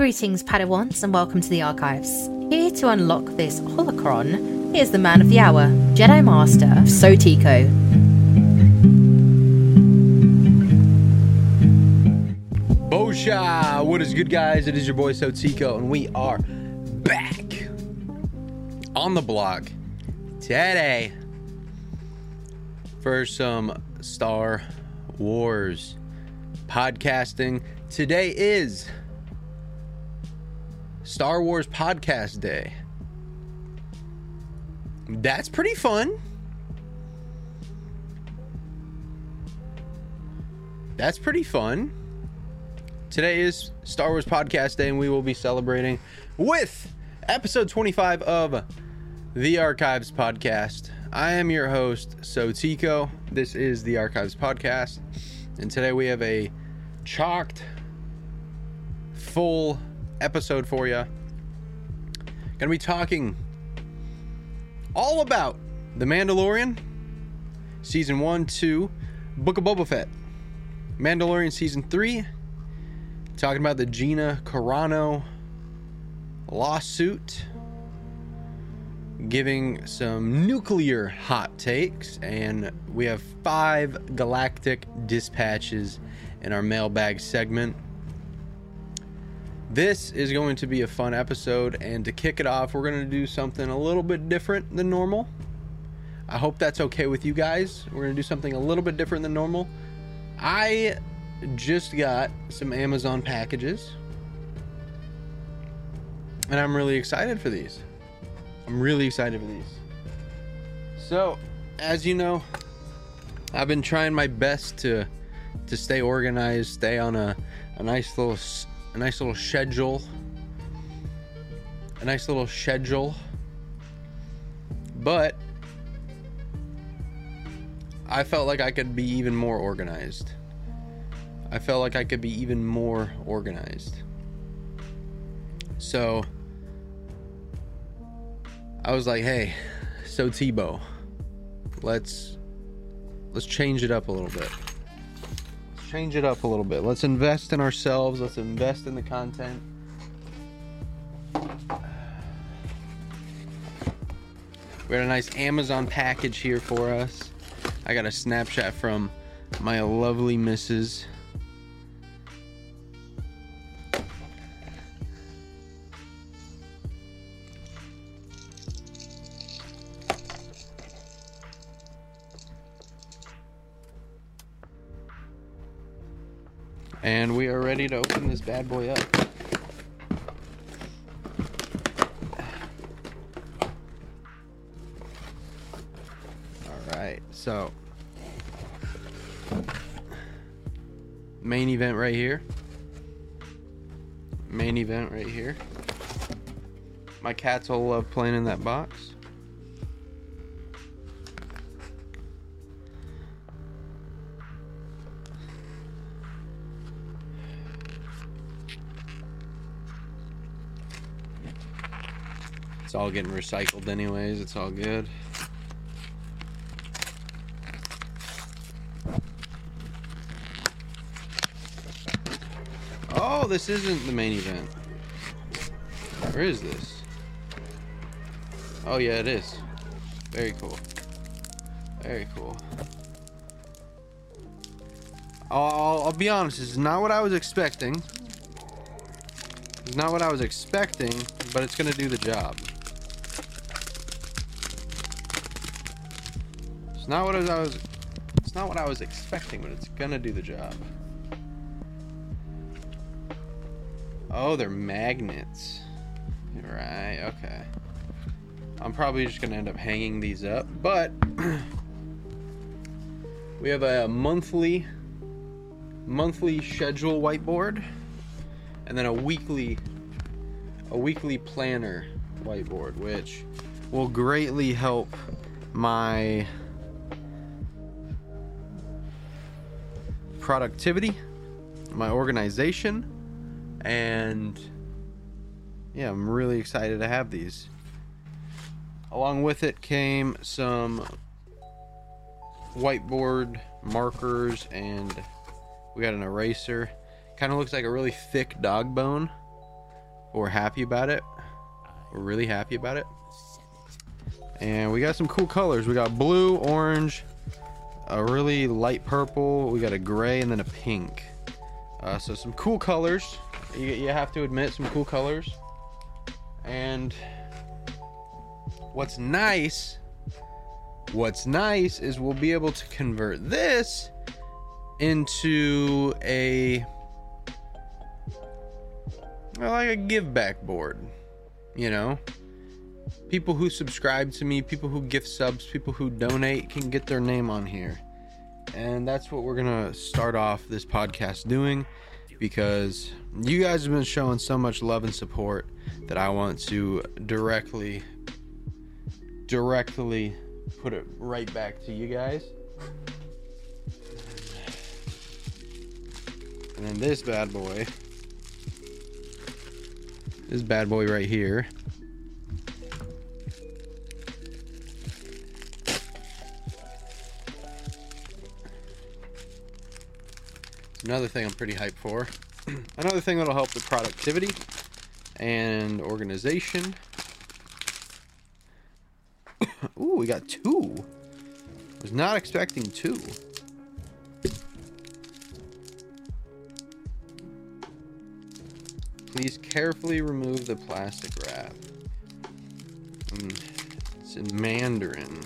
Greetings, Padawans, and welcome to the Archives. Here to unlock this holocron, here's the man of the hour, Jedi Master Sotiko. Bosha! What is good, guys? It is your boy Sotiko, and we are back on the block today for some Star Wars podcasting. Today is Star Wars Podcast Day. That's pretty fun. That's pretty fun. Today is Star Wars Podcast Day, and we will be celebrating with episode 25 of the Archives Podcast. I am your host, Sotiko. This is the Archives Podcast, and today we have a chalked full episode for you. Gonna be talking all about The Mandalorian, Season 1, 2, Book of Boba Fett, Mandalorian Season 3, talking about the Gina Carano lawsuit, giving some nuclear hot takes, and we have five galactic dispatches in our mailbag segment. This is going to be a fun episode, and to kick it off, we're going to do something a little bit different than normal. I hope that's okay with you guys. We're going to do something a little bit different than normal. I just got some Amazon packages, and I'm really excited for these. I'm really excited for these. So, as you know, I've been trying my best to to stay organized, stay on a, a nice little a nice little schedule. A nice little schedule. But I felt like I could be even more organized. I felt like I could be even more organized. So I was like, "Hey, so Tebow, let's let's change it up a little bit. Change it up a little bit. Let's invest in ourselves. Let's invest in the content." We got a nice Amazon package here for us. I got a Snapchat from my lovely missus. And we are ready to open this bad boy up. Alright, so main event right here. Main event right here. My cats will love playing in that box. All getting recycled anyways, it's all good. Oh, this isn't the main event. Where is this? Oh yeah, it is. Very cool. Very cool. I'll, I'll, be honest, this is not what I was expecting. It's not what I was expecting, but it's gonna do the job. Not what I was. It's not what I was expecting, but it's gonna do the job. Oh, they're magnets. Right. Okay. I'm probably just gonna end up hanging these up, but we have a monthly monthly schedule whiteboard, and then a weekly a weekly planner whiteboard, which will greatly help my productivity, my organization, and yeah, I'm really excited to have these. Along with it came some whiteboard markers and we got an eraser. Kind of looks like a really thick dog bone. We're happy about it. We're really happy about it. And we got some cool colors. We got blue, orange, a really light purple. We got a gray and then a pink. Uh, so some cool colors. You, you have to admit, some cool colors. And what's nice, what's nice is we'll be able to convert this into a like a give back board. You know, people who subscribe to me, people who gift subs, people who donate can get their name on here. And that's what we're going to start off this podcast doing because you guys have been showing so much love and support that I want to directly directly put it right back to you guys. And then this bad boy. This bad boy right here. Another thing I'm pretty hyped for. Another thing that'll help with productivity and organization. Ooh, we got two. Was not expecting two. Please carefully remove the plastic wrap. Mm, it's in Mandarin.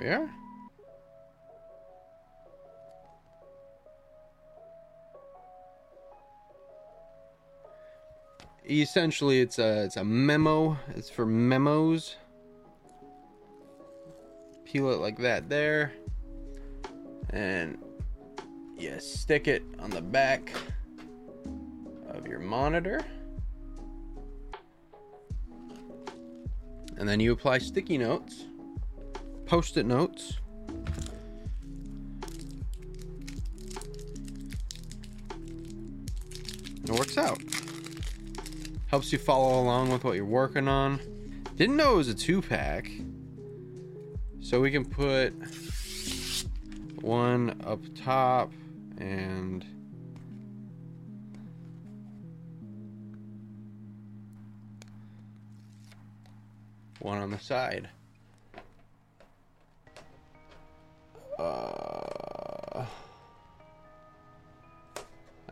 We are. Essentially, it's a it's a memo. It's for memos. Peel it like that there, and you stick it on the back of your monitor. And then you apply sticky notes post-it notes. It works out. Helps you follow along with what you're working on. Didn't know it was a two pack. So we can put one up top and one on the side. Uh,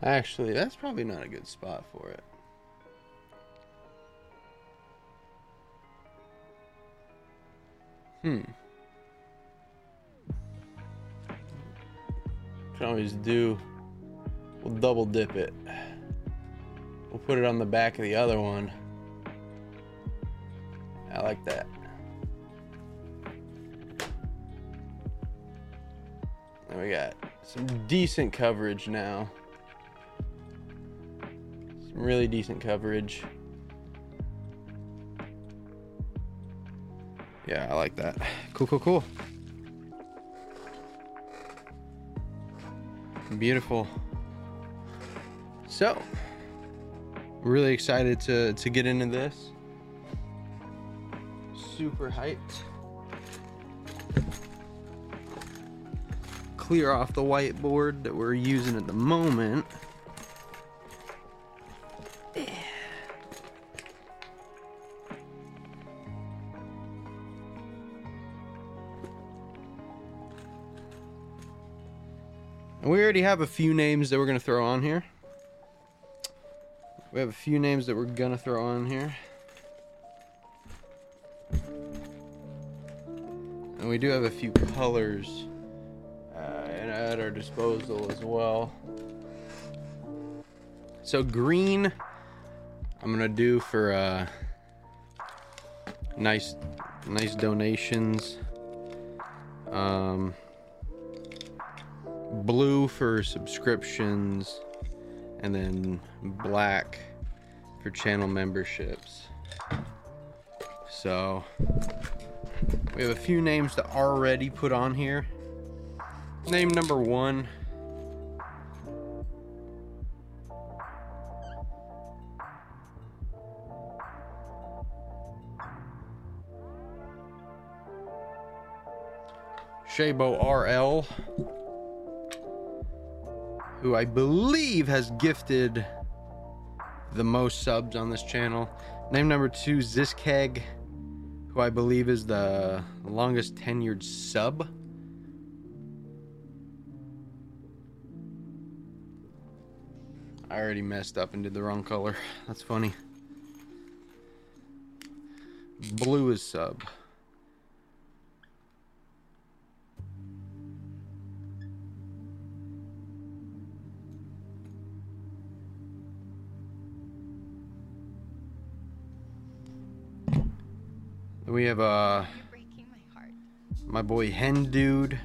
actually, that's probably not a good spot for it. Hmm. Can always do. We'll double dip it. We'll put it on the back of the other one. I like that. We got some decent coverage now. Some really decent coverage. Yeah, I like that. Cool, cool, cool. Beautiful. So, really excited to to get into this. Super hyped. Clear off the whiteboard that we're using at the moment. And we already have a few names that we're going to throw on here. We have a few names that we're going to throw on here. And we do have a few colors our disposal as well. So green, I'm gonna do for uh, nice, nice donations. Um, blue for subscriptions, and then black for channel memberships. So we have a few names to already put on here. Name number one. Shabo RL, who I believe has gifted the most subs on this channel. Name number two, Ziskeg, who I believe is the longest tenured sub. I already messed up and did the wrong color. That's funny. Blue is sub. We have uh my my boy Hen Dude,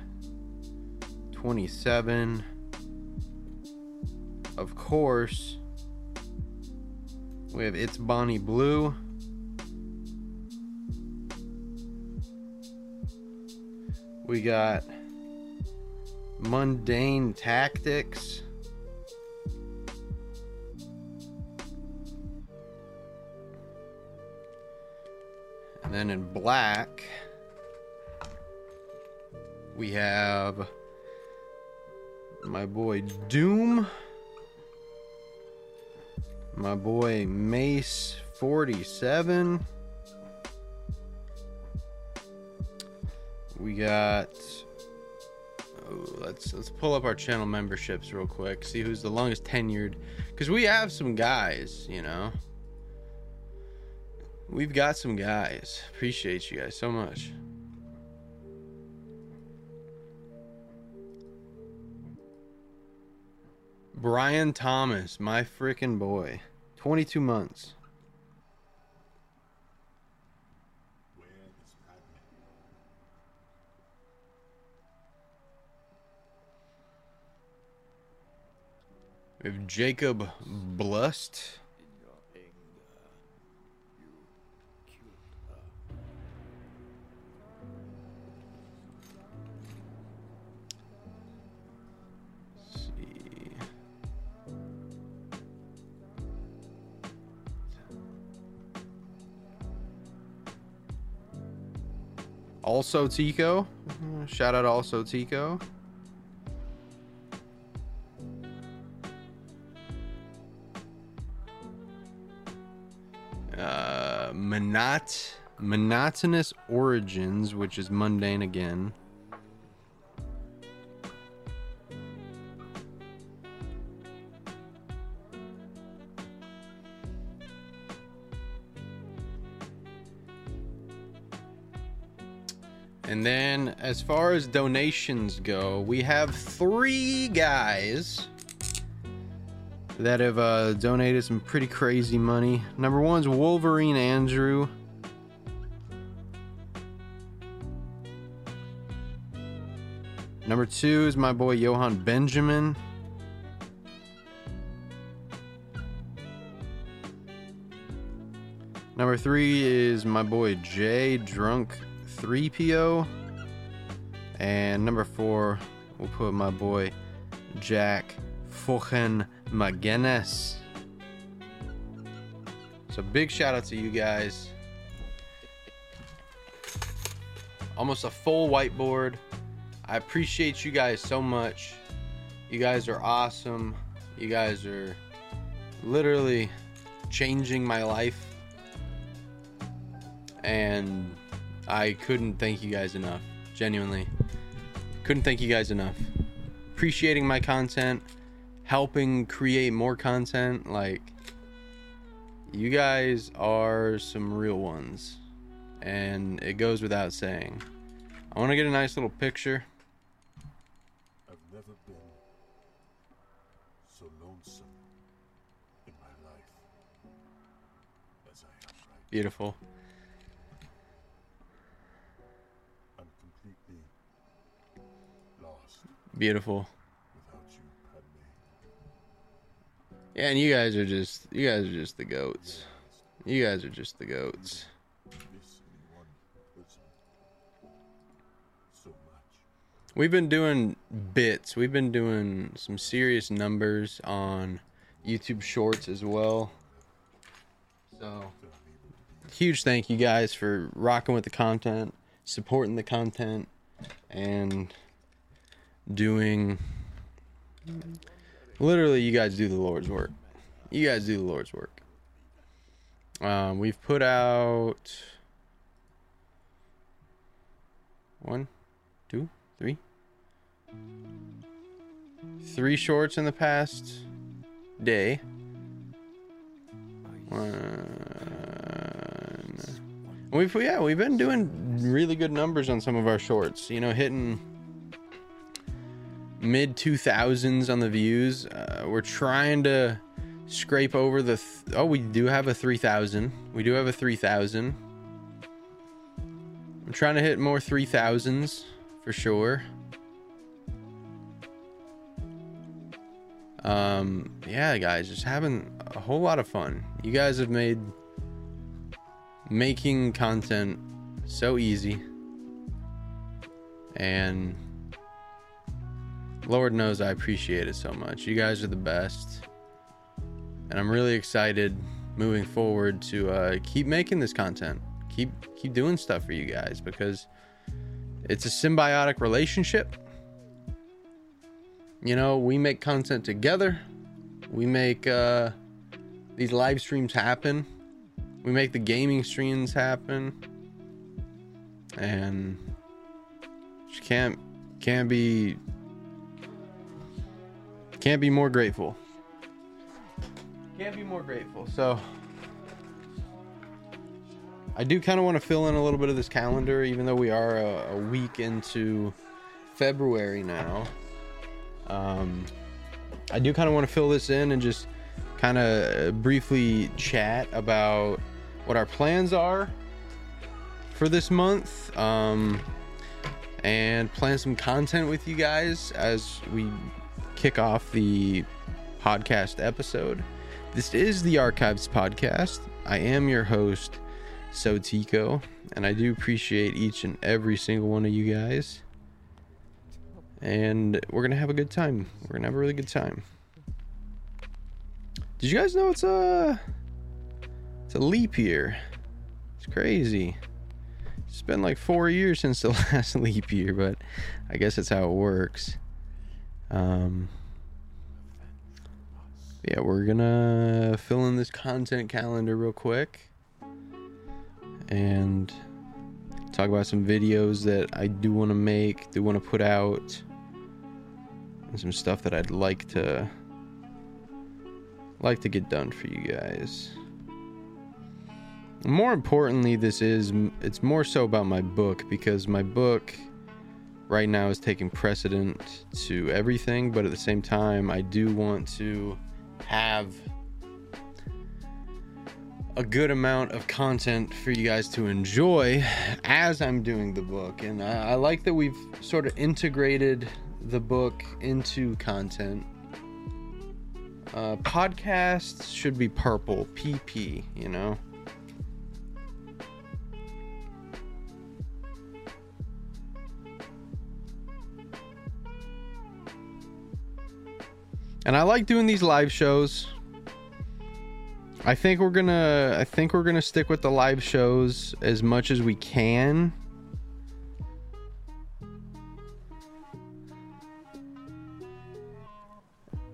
27. Of course, we have It's Bonnie Blue. We got Mundane Tactics. And then in black, we have my boy Doom, my boy Mace 47. We got oh, let's let's pull up our channel memberships real quick, see who's the longest tenured cuz we have some guys, you know. We've got some guys. Appreciate you guys so much. Brian Thomas, my freaking boy. 22 months. We have Jacob Blust. Also Tico. Uh, Shout out also Tico. Uh, monot monotonous origins, which is mundane again. And then, as far as donations go, we have three guys that have uh, donated some pretty crazy money. Number one's Wolverine Andrew. Number two is my boy Johan Benjamin. Number three is my boy Jay Drunk 3PO. And number four, we'll put my boy Jack Fochen Magenes. So big shout out to you guys. Almost a full whiteboard. I appreciate you guys so much. You guys are awesome. You guys are literally changing my life. And I couldn't thank you guys enough. Genuinely. Couldn't thank you guys enough. Appreciating my content, helping create more content. Like, you guys are some real ones. And it goes without saying. I want to get a nice little picture. I've never been so lonesome in my life as I am right Beautiful. Beautiful. without you, Padme. Yeah, and you guys are just you guys are just the goats. You guys are just the goats. Miss anyone person so much. We've been doing bits. We've been doing some serious numbers on YouTube Shorts as well. So, that I'm able to be huge thank you guys for rocking with the content, supporting the content. and doing literally you guys do the Lord's work. You guys do the Lord's work. Um, we've put out one, two, three, three shorts in the past day. One. We've yeah we've been doing really good numbers on some of our shorts. You know, hitting mid two thousands on the views. Uh, we're trying to scrape over the. Th- oh, we do have a three thousand. We do have a three thousand. I'm trying to hit more three thousands for sure. Um, yeah, guys, just having a whole lot of fun. You guys have made making content so easy. And Lord knows I appreciate it so much. You guys are the best. And I'm really excited moving forward to uh, keep making this content. Keep keep doing stuff for you guys because it's a symbiotic relationship. You know, we make content together. We make uh, these live streams happen. We make the gaming streams happen. And just can't can't be can't be more grateful. Can't be more grateful. So I do kind of want to fill in a little bit of this calendar, even though we are a, a week into February now. Um, I do kind of want to fill this in and just kind of briefly chat about what our plans are for this month um, and plan some content with you guys as we kick off the podcast episode. This is the Archives Podcast. I am your host, Sotiko, and I do appreciate each and every single one of you guys. And we're gonna have a good time. We're gonna have a really good time. Did you guys know it's a it's a leap year? It's crazy. It's been like four years since the last leap year, but I guess that's how it works. Um, yeah, we're gonna fill in this content calendar real quick and talk about some videos that I do want to make, do want to put out, and some stuff that I'd like to like to get done for you guys. More importantly, this is it's more so about my book because my book right now is taking precedent to everything, but at the same time, I do want to have a good amount of content for you guys to enjoy as I'm doing the book. And I, I like that we've sort of integrated the book into content. Uh, podcasts should be purple, PP, you know? And I like doing these live shows. I think we're gonna I think we're gonna stick with the live shows as much as we can.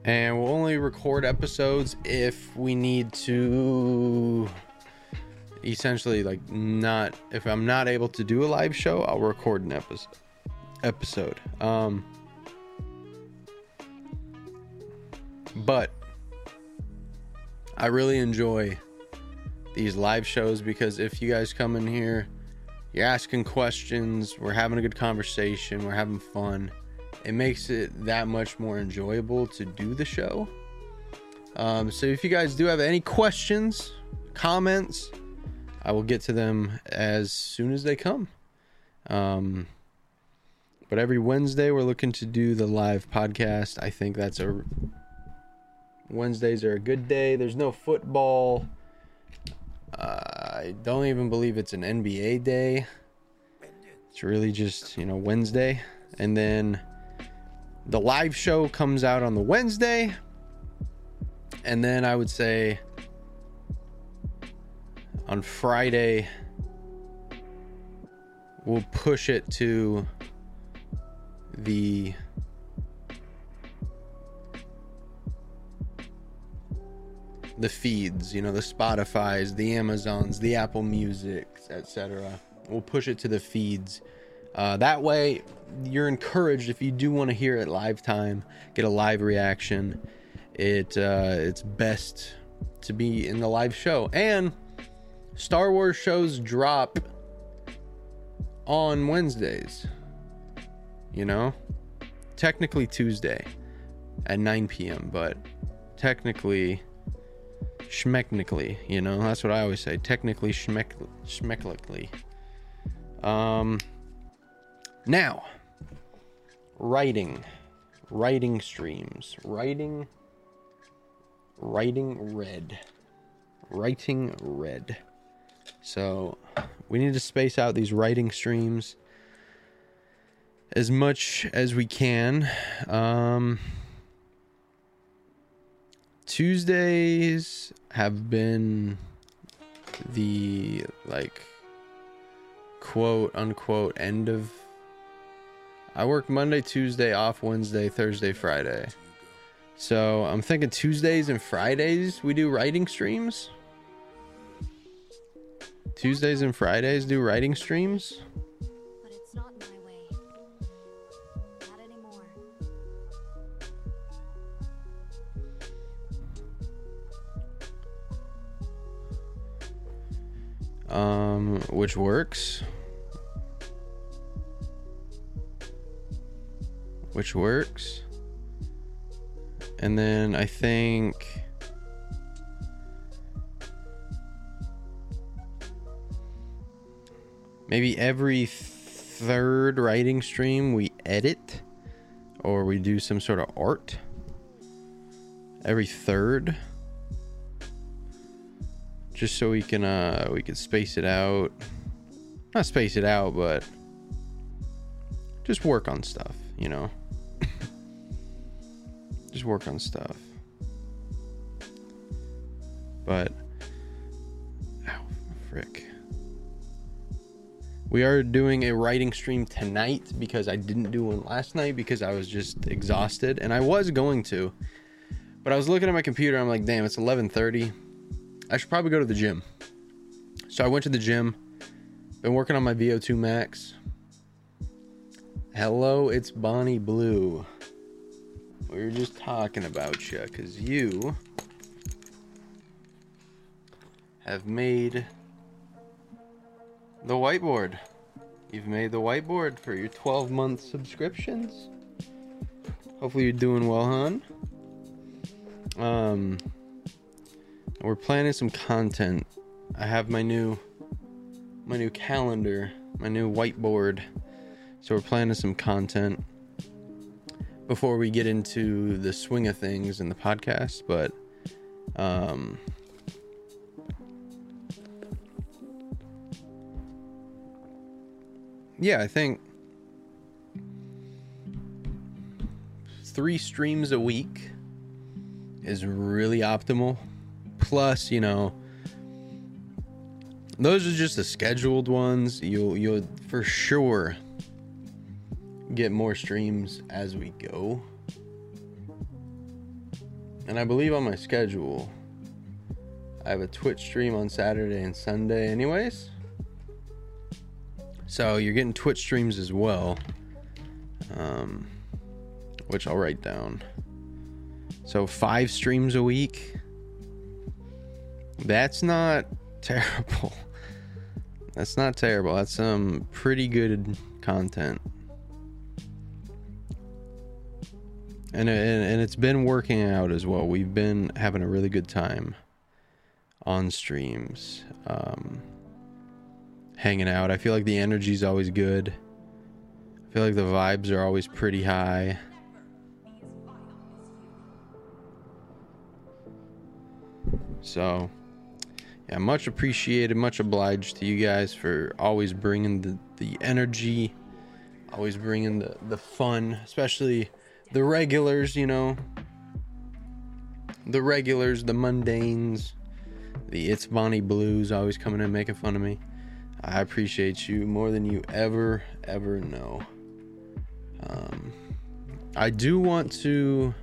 And we'll only record episodes if we need to essentially like not if I'm not able to do a live show, I'll record an episode episode. Um but I really enjoy these live shows because if you guys come in here, you're asking questions, we're having a good conversation, we're having fun. It makes it that much more enjoyable to do the show. Um, so if you guys do have any questions, comments, I will get to them as soon as they come. Um, but every Wednesday, we're looking to do the live podcast. I think that's a Wednesdays are a good day. There's no football. Uh, I don't even believe it's an NBA day. It's really just, you know, Wednesday. And then the live show comes out on the Wednesday. And then I would say on Friday, we'll push it to the the feeds, you know, the Spotify's, the Amazons, the Apple Music, etc. We'll push it to the feeds. Uh, that way, you're encouraged if you do want to hear it live time, get a live reaction. It uh, it's best to be in the live show. And Star Wars shows drop on Wednesdays. You know, technically Tuesday at 9 p.m., but technically schmecknically, you know, that's what I always say. Technically schmeck schmecklically. Um now writing. Writing streams. Writing writing red. Writing red. So we need to space out these writing streams as much as we can. Um Tuesdays have been the like quote unquote end of I work Monday, Tuesday, off Wednesday, Thursday, Friday. So I'm thinking Tuesdays and Fridays we do writing streams. Tuesdays and Fridays do writing streams. Um, which works. Which works. And then I think. Maybe every third writing stream we edit or we do some sort of art. Every third just so we can uh we can space it out. Not space it out but just work on stuff you know? Just work on stuff. But frick. We are doing a writing stream tonight because I didn't do one last night because I was just exhausted and I was going to but I was looking at my computer I'm like damn it's 11:30 I should probably go to the gym. So I went to the gym. Been working on my VO2 max. Hello, it's Bonnie Blue. We were just talking about you because you have made the whiteboard. You've made the whiteboard for your 12 month subscriptions. Hopefully, you're doing well, hon. Um, we're planning some content. I have my new my new calendar, my new whiteboard. So we're planning some content before we get into the swing of things in the podcast, but um Yeah, I think three streams a week is really optimal plus you know those are just the scheduled ones. You'll you'll for sure get more streams as we go. And i believe on my schedule i have a twitch stream on saturday and sunday anyways. So you're getting twitch streams as well um, which i'll write down. So five streams a week that's not terrible. That's not terrible. That's some pretty good content. And, and and it's been working out as well. We've been having a really good time on streams. Um hanging out. I feel like the energy's always good. I feel like the vibes are always pretty high. So, yeah, much appreciated, much obliged to you guys for always bringing the, the energy, always bringing the, the fun, especially the regulars, you know. The regulars, the mundanes, the It's Bonnie Blues always coming in making fun of me. I appreciate you more than you ever, ever know. Um, I do want to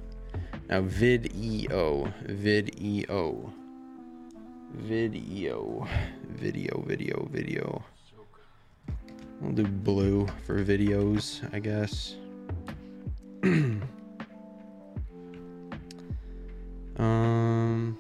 now video video video video video video. We'll do blue for videos, I guess. um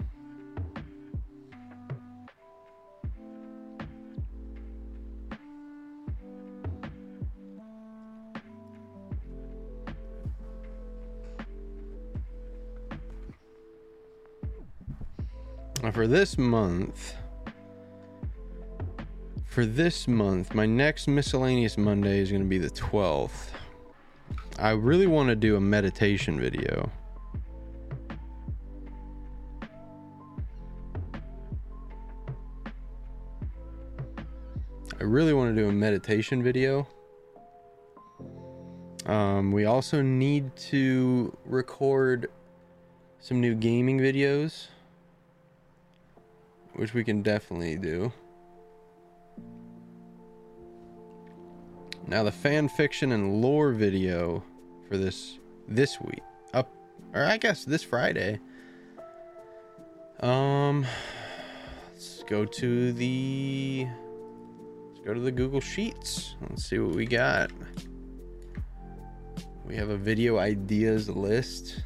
Now for this month, for this month, my next miscellaneous Monday is going to be the 12th. I really want to do a meditation video. I really want to do a meditation video. Um, we also need to record some new gaming videos which we can definitely do. Now the fan fiction and lore video for this this week up or I guess this Friday. Um let's go to the let's go to the Google Sheets. Let's see what we got. We have a video ideas list.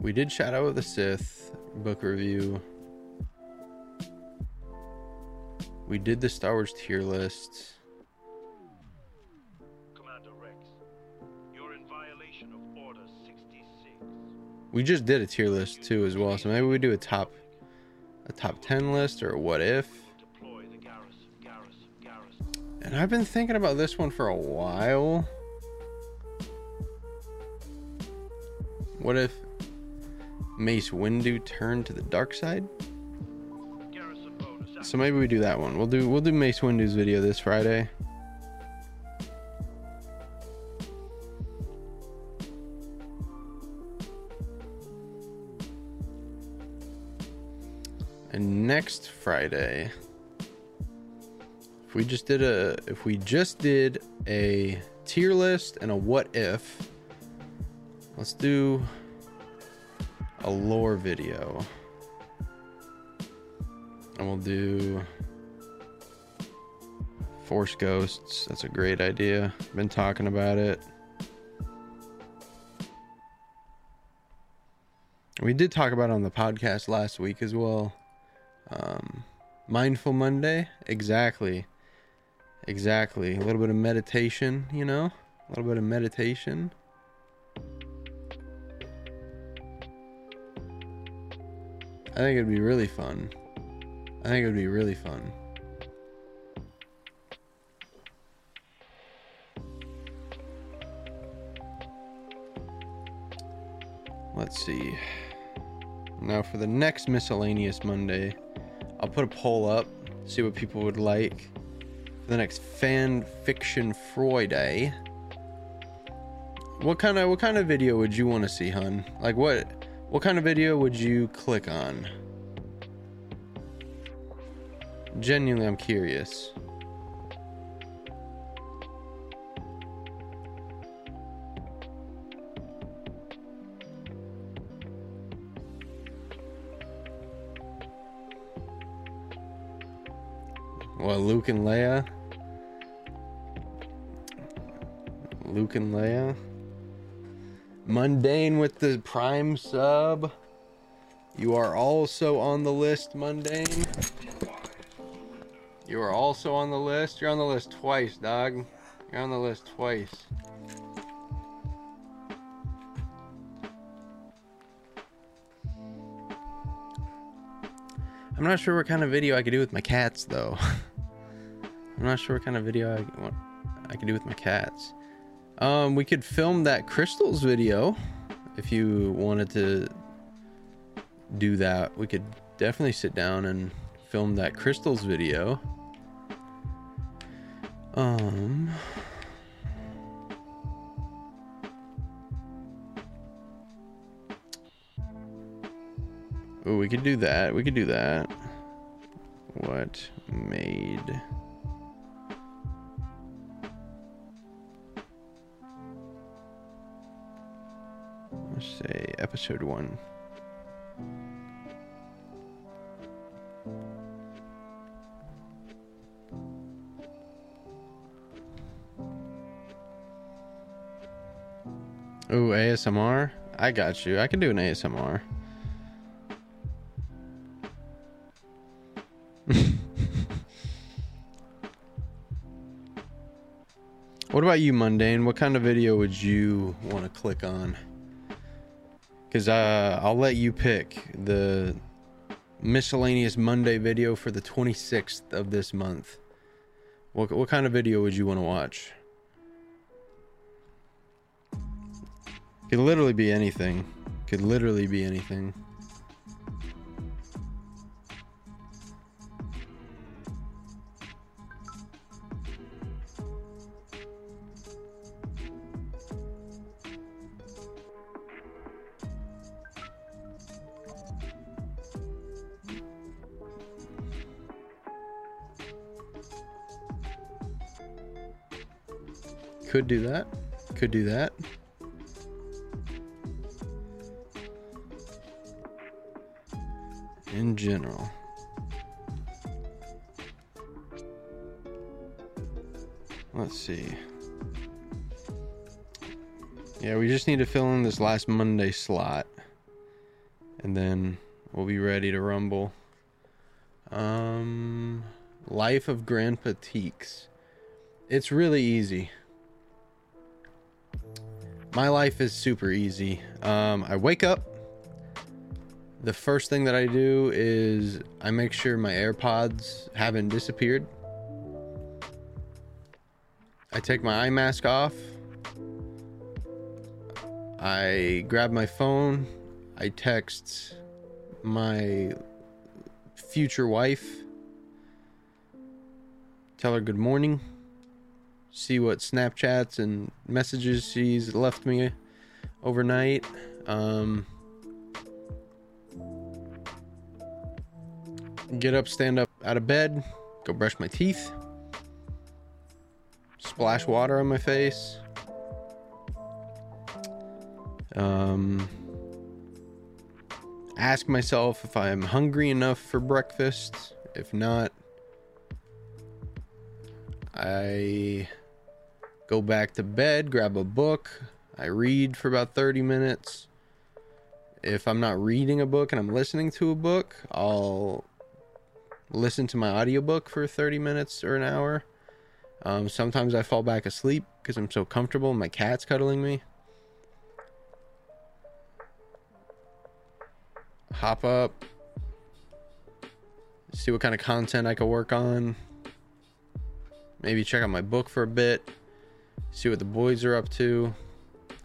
We did Shadow of the Sith book review. We did the Star Wars tier list. Commander Rex, you're in violation of Order 66. We just did a tier list too as well, so maybe we do a top a top 10 list or a what if. And I've been thinking about this one for a while. What if Mace Windu turned to the dark side? So maybe we do that one. We'll do we'll do Mace Windu's video this Friday. And next Friday, if we just did a if we just did a tier list and a what if, let's do a lore video. And we'll do Force Ghosts. That's a great idea. Been talking about it. We did talk about on the podcast last week as well. Um, Mindful Monday, exactly, exactly. A little bit of meditation, you know, a little bit of meditation. I think it'd be really fun. I think it would be really fun. Let's see. Now for the next miscellaneous Monday, I'll put a poll up, see what people would like. For the next fan fiction Friday. What kind of what kind of video would you want to see, hun? Like what what kind of video would you click on? Genuinely, I'm curious. What, Luke and Leia? Luke and Leia? Mundane with the Prime sub. You are also on the list, Mundane. You are also on the list. You're on the list twice, dog. You're on the list twice. I'm not sure what kind of video I could do with my cats, though. I'm not sure what kind of video I, I could do with my cats. Um, we could film that crystals video if you wanted to do that. We could definitely sit down and film that crystals video. Um. Oh, we could do that. We could do that. What made say episode one. Ooh, ASMR? I got you. I can do an ASMR. what about you, Mundane? What kind of video would you want to click on? Because uh, I'll let you pick the miscellaneous Monday video for the 26th of this month. What, what kind of video would you want to watch? Could literally be anything. Could literally be anything. Could do that. Could do that. In general. Let's see. Yeah, we just need to fill in this last Monday slot. And then we'll be ready to rumble. Um Life of Grandpa Teeks. It's really easy. My life is super easy. Um, I wake up. The first thing that I do is I make sure my AirPods haven't disappeared. I take my eye mask off. I grab my phone. I text my future wife. Tell her good morning see what Snapchats and messages she's left me overnight. Um, get up, stand up out of bed, go brush my teeth, splash water on my face. Um, ask myself if I'm hungry enough for breakfast. If not, I go back to bed, grab a book. I read for about 30 minutes. If I'm not reading a book and I'm listening to a book, I'll listen to my audiobook for 30 minutes or an hour. Um, sometimes I fall back asleep because I'm so comfortable. My cat's cuddling me. Hop up, see what kind of content I could work on. Maybe check out my book for a bit see what the boys are up to,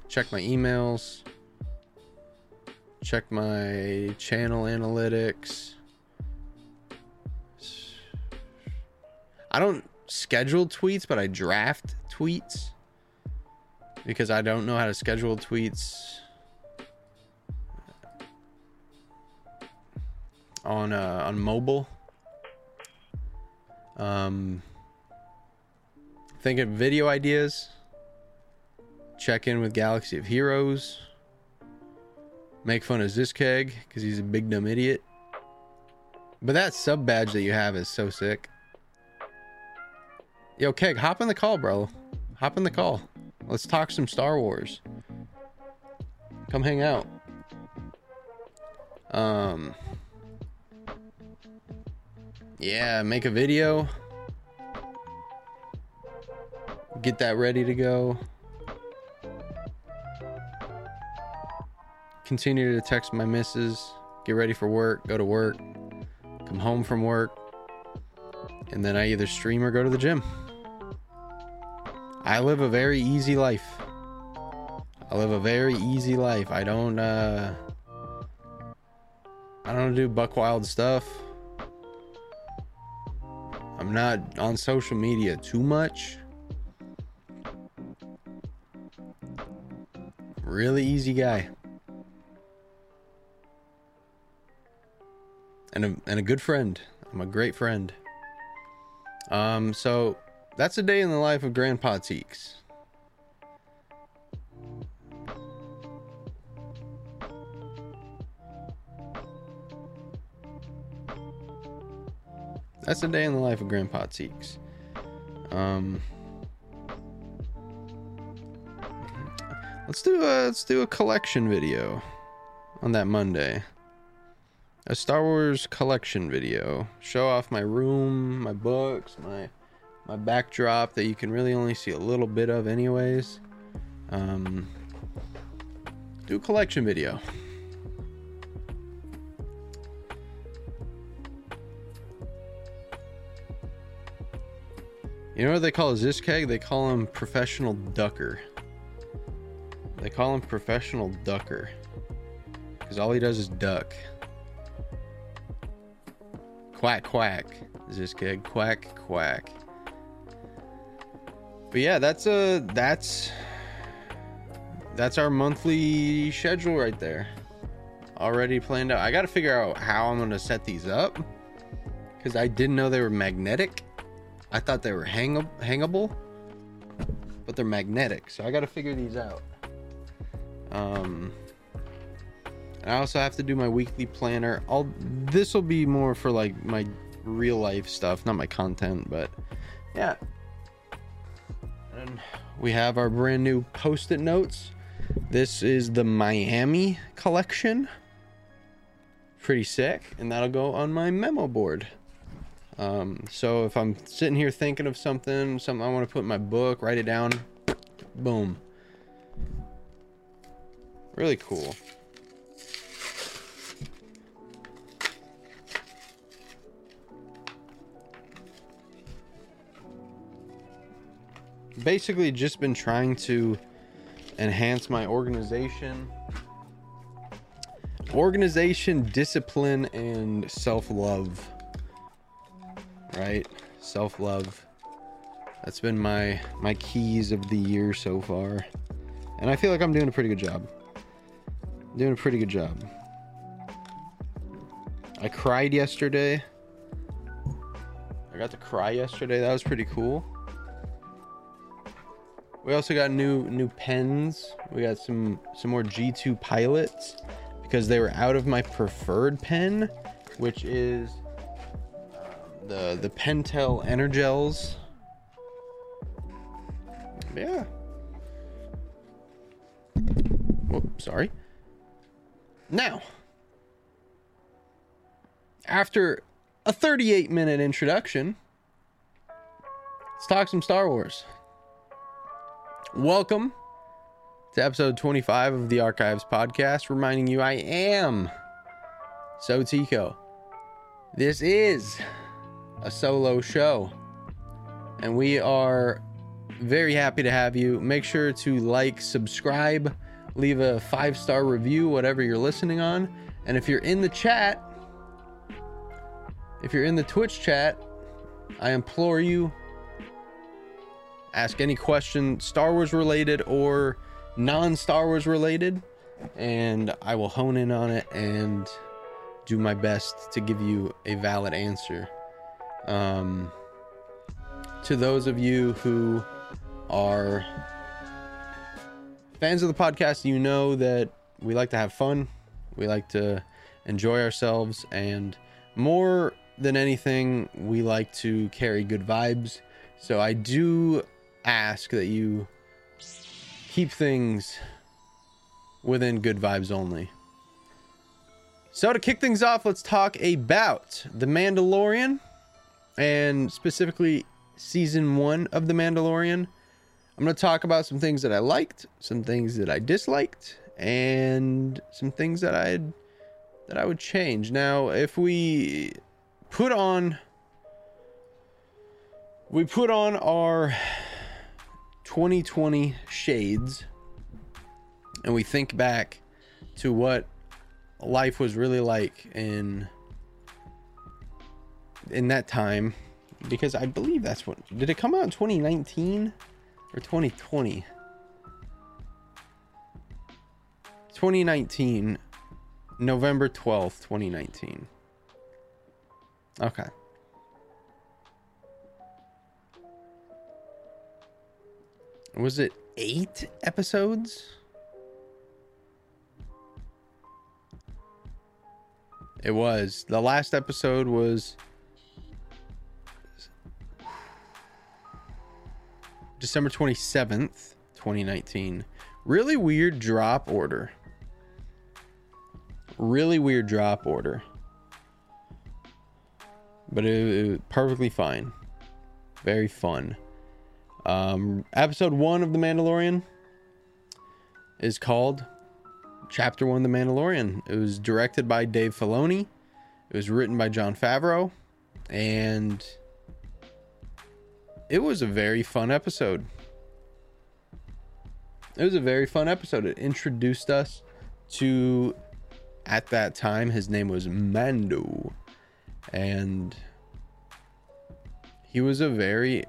check my emails, check my channel analytics. I don't schedule tweets, but I draft tweets because I don't know how to schedule tweets on uh, on mobile. Um, think of video ideas. Check in with Galaxy of Heroes. Make fun of Ziskeg because he's a big dumb idiot. But that sub badge that you have is so sick. Yo, Keg, hop in the call, bro. Hop in the call. Let's talk some Star Wars. Come hang out. Um. Yeah, make a video. Get that ready to go. Continue to text my missus. Get ready for work. Go to work. Come home from work. And then I either stream or go to the gym. I live a very easy life. I live a very easy life. I don't uh I don't do buck wild stuff. I'm not on social media too much. Really easy guy. And a, and a good friend. I'm a great friend. Um, so that's a day in the life of Grandpa Teeks. That's a day in the life of Grandpa Teeks. Um, let's do a let's do a collection video on that Monday. A Star Wars collection video. Show off my room, my books, my my backdrop that you can really only see a little bit of anyways. Um, do a collection video. You know what they call a Zizkeg? They call him professional ducker. They call him professional ducker. Because all he does is duck. Quack, quack. Zizkeg. Quack, quack. But yeah, that's a that's that's our monthly schedule right there. Already planned out. I got to figure out how I'm gonna set these up because I didn't know they were magnetic. I thought they were hang hangable, but they're magnetic. So I got to figure these out. Um, I also have to do my weekly planner. I'll this will be more for like my real life stuff, not my content, but yeah. And we have our brand new post-it notes. This is the Miami collection. Pretty sick, and that'll go on my memo board. Um, so if I'm sitting here thinking of something, something I want to put in my book, write it down, boom. Really cool. Basically, just been trying to enhance my organization. Organization, discipline, and self love right? Self love. That's been my my keys of the year so far, and I feel like I'm doing a pretty good job. Doing a pretty good job. I cried yesterday. I got to cry yesterday. That was pretty cool. We also got new new pens. We got some some more G2 pilots because they were out of my preferred pen, which is um, the the Pentel Energels. Yeah. Whoop, sorry. Now, after a 38 minute introduction, let's talk some Star Wars. Welcome to episode 25 of the Archives podcast, reminding you I am Sotiko. This is a solo show. And we are very happy to have you. Make sure to like, subscribe, leave a five star review, whatever you're listening on. And if you're in the chat, if you're in the Twitch chat, I implore you ask any question Star Wars related or non Star Wars related, and I will hone in on it and do my best to give you a valid answer. Um, to those of you who are fans of the podcast, you know that we like to have fun. We like to enjoy ourselves. And more than anything, we like to carry good vibes. So I do ask that you keep things within good vibes only. So to kick things off, let's talk about The Mandalorian and specifically season one of The Mandalorian. I'm going to talk about some things that I liked, some things that I disliked, and some things that I'd that I would change. Now, if we put on we put on our 2020 shades and we think back to what life was really like in in that time because I believe that's what did it come out in 2019 or 2020. 2019. November 12th, 2019. Okay. Was it eight episodes? It was. The last episode was December 27th, 2019. Really weird drop order. Really weird drop order. But it, it was perfectly fine. Very fun. Um, episode one of The Mandalorian is called Chapter One The Mandalorian. It was directed by Dave Filoni, it was written by Jon Favreau, and it was a very fun episode. It was a very fun episode. It introduced us to, at that time, his name was Mando. And he was a very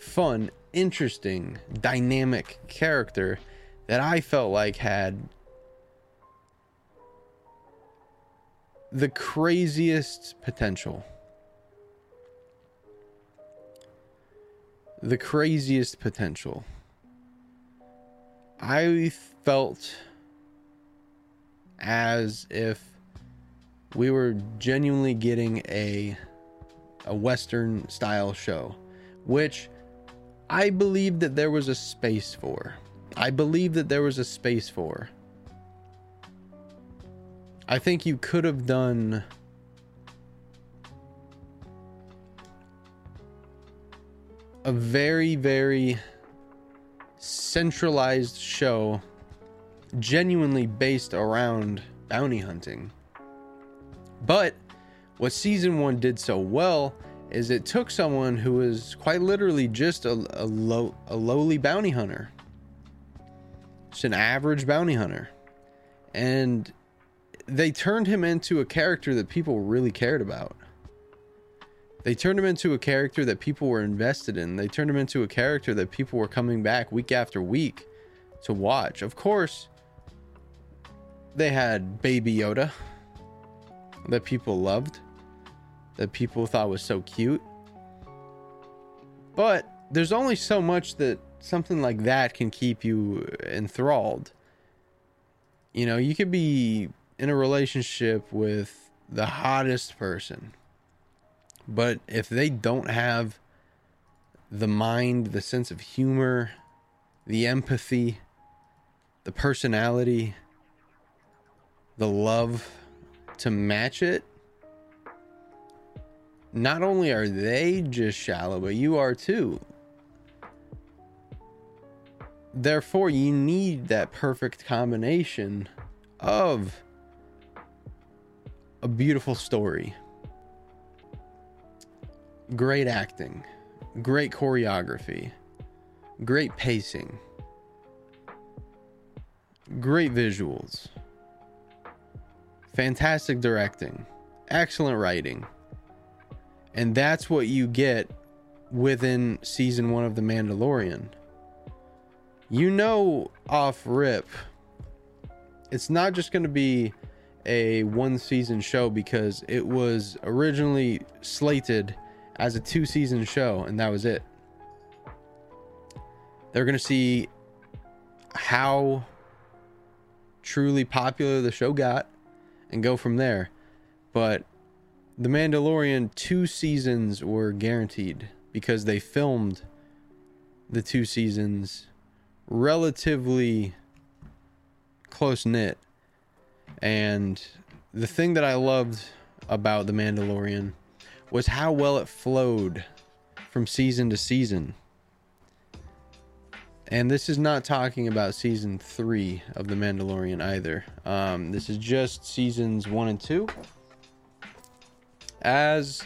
fun, interesting, dynamic character that I felt like had the craziest potential. The craziest potential. I felt as if we were genuinely getting a a western style show which I believe that there was a space for. I believe that there was a space for. I think you could have done a very, very centralized show genuinely based around bounty hunting. But what season one did so well is it took someone who was quite literally just a, a, low, a lowly bounty hunter, just an average bounty hunter, and they turned him into a character that people really cared about. They turned him into a character that people were invested in. They turned him into a character that people were coming back week after week to watch. Of course, they had Baby Yoda that people loved that people thought was so cute. But there's only so much that something like that can keep you enthralled. You know, you could be in a relationship with the hottest person, but if they don't have the mind, the sense of humor, the empathy, the personality, the love to match it, not only are they just shallow, but you are too. Therefore, you need that perfect combination of a beautiful story, great acting, great choreography, great pacing, great visuals, fantastic directing, excellent writing. And that's what you get within season one of The Mandalorian. You know, off rip, it's not just going to be a one season show because it was originally slated as a two season show, and that was it. They're going to see how truly popular the show got and go from there. But the Mandalorian two seasons were guaranteed because they filmed the two seasons relatively close knit. And the thing that I loved about The Mandalorian was how well it flowed from season to season. And this is not talking about season three of The Mandalorian either. Um, this is just seasons one and two as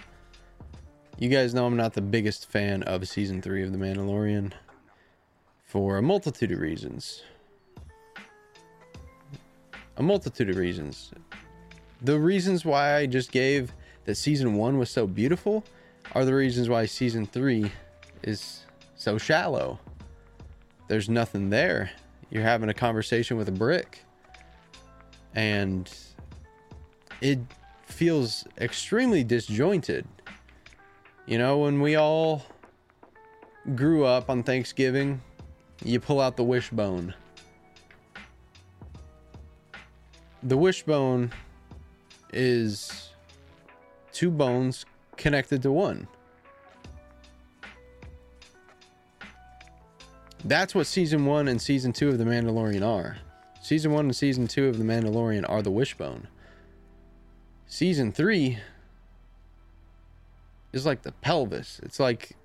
you guys know, I'm not the biggest fan of season three of The Mandalorian for a multitude of reasons. A multitude of reasons. The reasons why I just gave that season one was so beautiful are the reasons why season three is so shallow. There's nothing there. You're having a conversation with a brick. And it feels extremely disjointed. You know, when we all grew up on Thanksgiving, you pull out the wishbone. The wishbone is two bones connected to one. That's what season one and season two of The Mandalorian are. Season one and season two of The Mandalorian are the wishbone. Season three is like the pelvis. It's like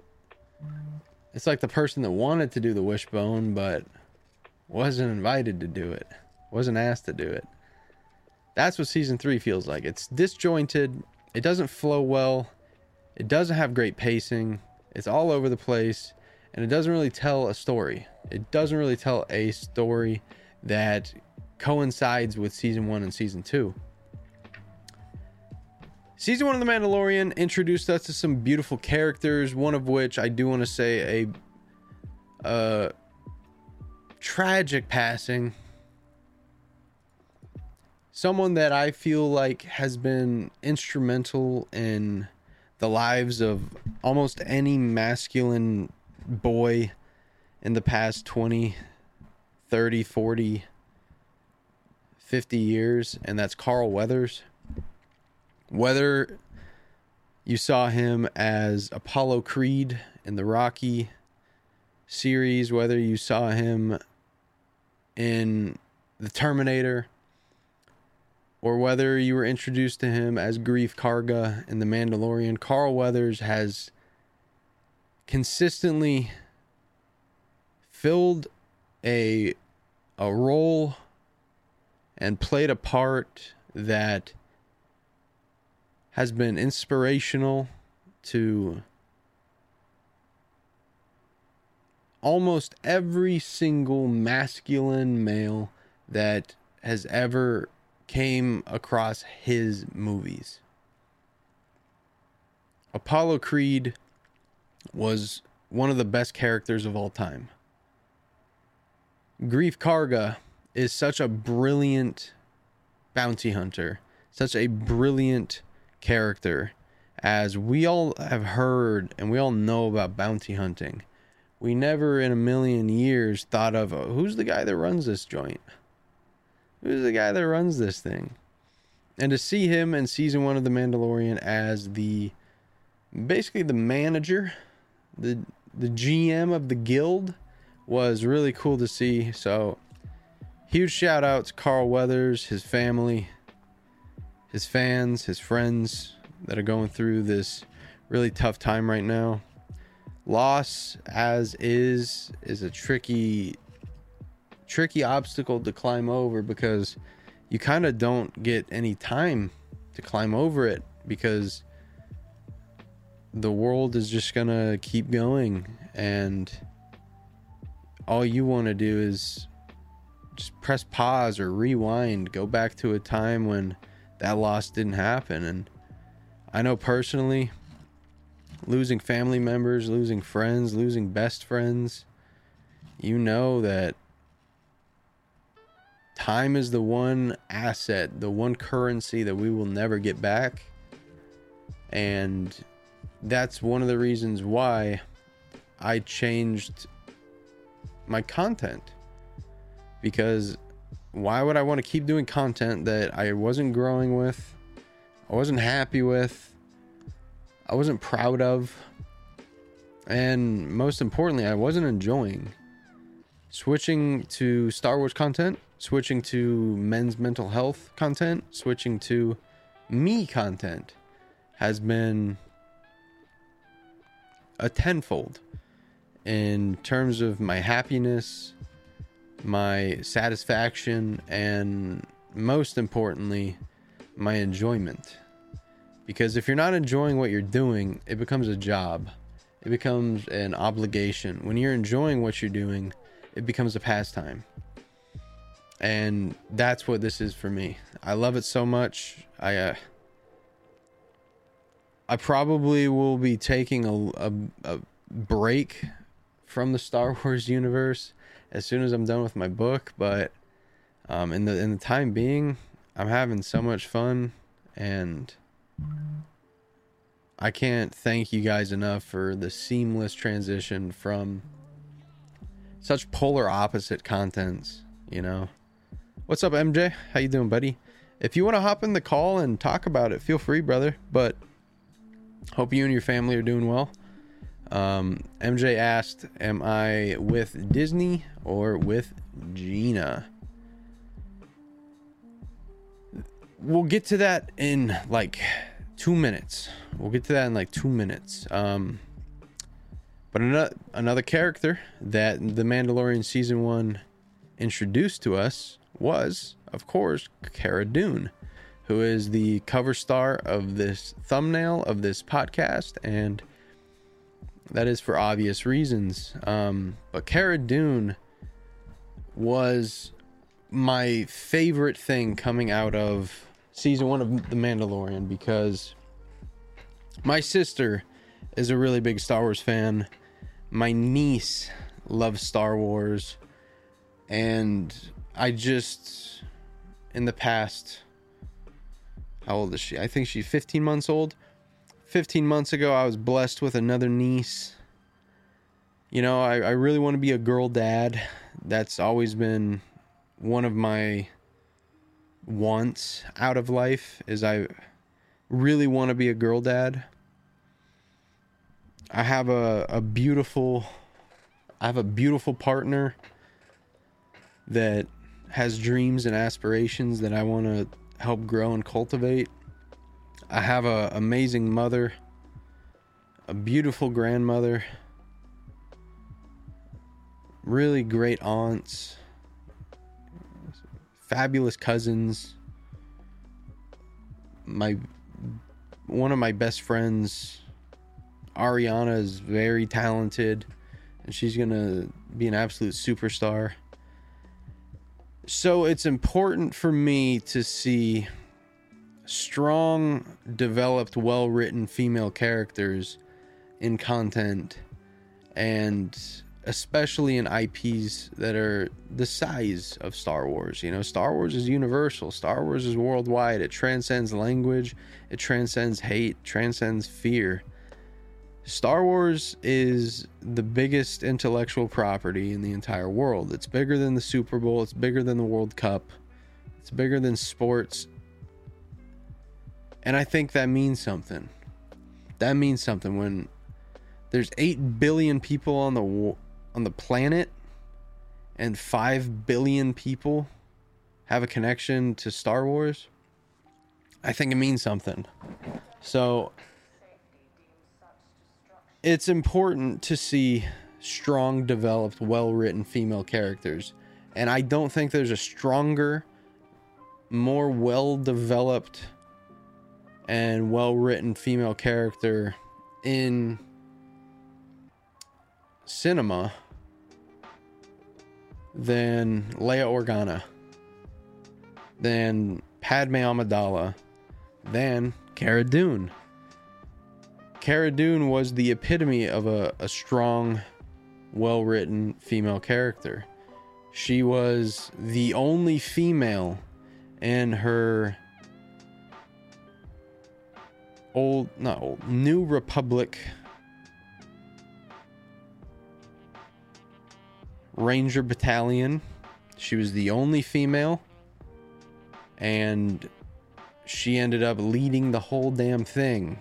it's like the person that wanted to do the wishbone but wasn't invited to do it. Wasn't asked to do it. That's what season 3 feels like. It's disjointed. It doesn't flow well. It doesn't have great pacing. It's all over the place and it doesn't really tell a story. It doesn't really tell a story that coincides with season 1 and season 2. Season one of The Mandalorian introduced us to some beautiful characters, one of which I do want to say a uh, tragic passing. Someone that I feel like has been instrumental in the lives of almost any masculine boy in the past 20, 30, 40, 50 years, and that's Carl Weathers. Whether you saw him as Apollo Creed in the Rocky series, whether you saw him in the Terminator, or whether you were introduced to him as Greef Karga in The Mandalorian, Carl Weathers has consistently filled a a role and played a part that has been inspirational to almost every single masculine male that has ever came across his movies. Apollo Creed was one of the best characters of all time. Greef Karga is such a brilliant bounty hunter, such a brilliant character as we all have heard and we all know about bounty hunting. We never in a million years thought of oh, who's the guy that runs this joint? Who's the guy that runs this thing? And to see him in season one of The Mandalorian as the basically the manager, the the GM of the guild was really cool to see. So huge shout out to Carl Weathers, his family, his fans, his friends that are going through this really tough time right now. Loss as is is a tricky tricky obstacle to climb over because you kind of don't get any time to climb over it because the world is just going to keep going and all you want to do is just press pause or rewind, go back to a time when that loss didn't happen. And I know personally, losing family members, losing friends, losing best friends, you know that time is the one asset, the one currency that we will never get back. And that's one of the reasons why I changed my content. Because why would I want to keep doing content that I wasn't growing with, I wasn't happy with, I wasn't proud of, and most importantly, I wasn't enjoying? Switching to Star Wars content, switching to men's mental health content, switching to me content has been a tenfold in terms of my happiness, my satisfaction, and most importantly, my enjoyment. Because if you're not enjoying what you're doing, it becomes a job. It becomes an obligation. When you're enjoying what you're doing, it becomes a pastime. And that's what this is for me. I love it so much. I uh, I probably will be taking a, a, a break from the Star Wars universe as soon as I'm done with my book. But um, in the in the time being, I'm having so much fun, and I can't thank you guys enough for the seamless transition from such polar opposite contents, you know. What's up, MJ? How you doing, buddy? If you want to hop in the call and talk about it, feel free, brother. But hope you and your family are doing well. Um, MJ asked, "Am I with Disney or with Gina?" We'll get to that in like two minutes. We'll get to that in like two minutes. Um, but another another character that the Mandalorian season one introduced to us was, of course, Cara Dune, who is the cover star of this thumbnail of this podcast, and that is for obvious reasons. Um, but Cara Dune was my favorite thing coming out of season one of The Mandalorian because my sister is a really big Star Wars fan. My niece loves Star Wars. And I just, in the past, how old is she? I think she's 15 months old. 15 months ago, I was blessed with another niece. You know, I, I really want to be a girl dad. That's always been one of my wants out of life is I really want to be a girl dad. I have a, a beautiful I have a beautiful partner that has dreams and aspirations that I want to help grow and cultivate. I have a amazing mother, a beautiful grandmother, really great aunts, fabulous cousins. My one of my best friends, Ariana, is very talented, and she's gonna be an absolute superstar. So it's important for me to see strong, developed, well written female characters in content and especially in IPs that are the size of Star Wars. You know, Star Wars is universal, Star Wars is worldwide, it transcends language, it transcends hate, transcends fear. Star Wars is the biggest intellectual property in the entire world. It's bigger than the Super Bowl, it's bigger than the World Cup, it's bigger than sports. And I think that means something. That means something when there's 8 billion people on the on the planet and 5 billion people have a connection to Star Wars. I think it means something. So it's important to see strong, developed, well written female characters. And I don't think there's a stronger, more well developed, and well written female character in cinema than Leia Organa, than Padme Amidala, than Cara Dune. Cara Dune was the epitome of a, a strong, well written female character. She was the only female in her old, not old, New Republic Ranger Battalion. She was the only female, and she ended up leading the whole damn thing.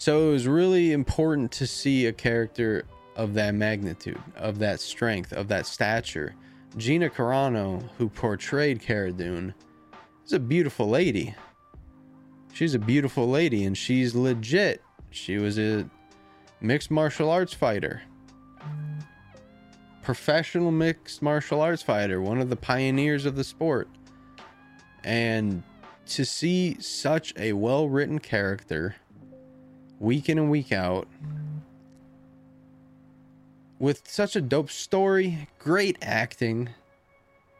So it was really important to see a character of that magnitude, of that strength, of that stature. Gina Carano, who portrayed Cara Dune, is a beautiful lady. She's a beautiful lady, and she's legit. She was a mixed martial arts fighter, professional mixed martial arts fighter, one of the pioneers of the sport. And to see such a well written character week in and week out with such a dope story, great acting,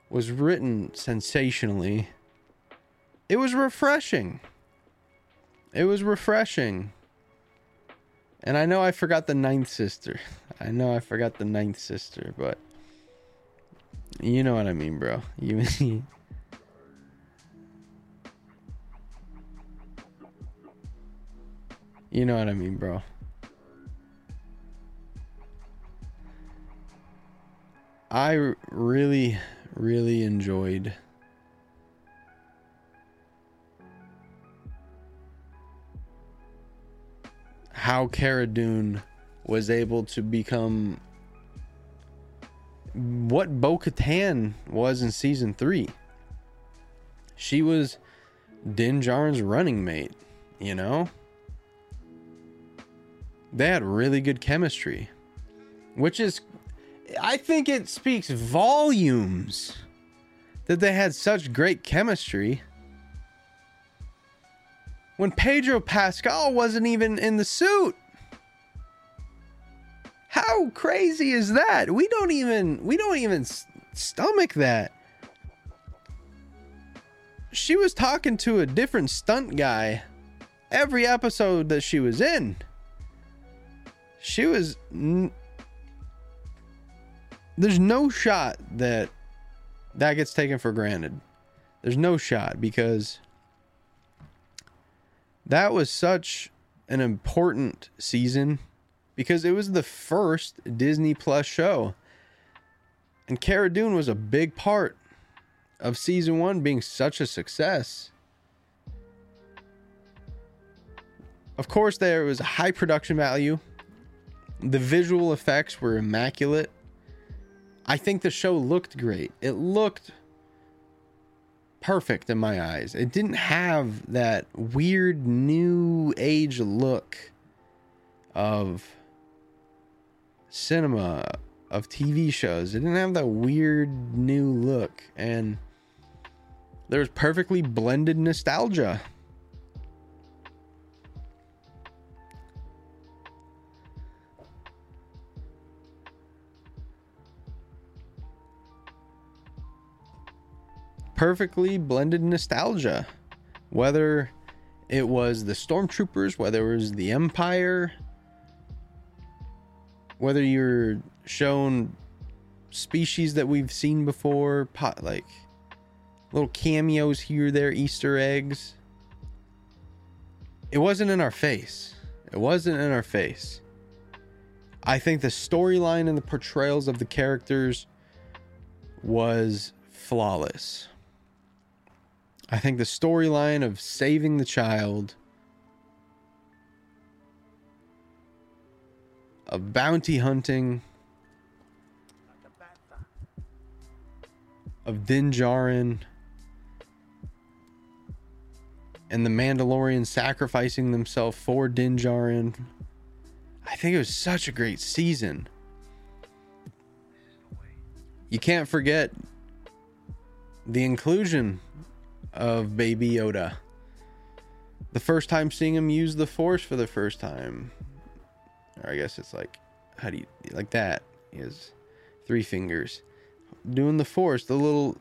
was written sensationally. It was refreshing. It was refreshing. And I know I forgot the ninth sister. I know I forgot the ninth sister, but you know what I mean, bro. You You know what I mean, bro. I really, really enjoyed how Cara Dune was able to become what Bo Katan was in season three. She was Din Djarin's running mate, you know? They had really good chemistry, which is, I think it speaks volumes that they had such great chemistry. When Pedro Pascal wasn't even in the suit. How crazy is that? We don't even we don't even stomach that. She was talking to a different stunt guy every episode that she was in. She was n- There's no shot that that gets taken for granted. There's no shot because that was such an important season because it was the first Disney Plus show. And Cara Dune was a big part of season one being such a success. Of course, there was a high production value. The visual effects were immaculate. I think the show looked great. It looked perfect in my eyes. It didn't have that weird new age look of cinema, of TV shows. It didn't have that weird new look. And there was perfectly blended nostalgia. Perfectly blended nostalgia. Whether it was the stormtroopers, whether it was the Empire, whether you're shown species that we've seen before, pot like little cameos here, there, Easter eggs. It wasn't in our face. It wasn't in our face. I think the storyline and the portrayals of the characters was flawless. I think the storyline of saving the child, of bounty hunting, of Din Djarin, and the Mandalorian sacrificing themselves for Din Djarin. I think it was such a great season. You can't forget the inclusion of Baby Yoda. The first time seeing him use the Force for the first time. Or I guess it's like, how do you, like that? He has three fingers. Doing the Force, the little.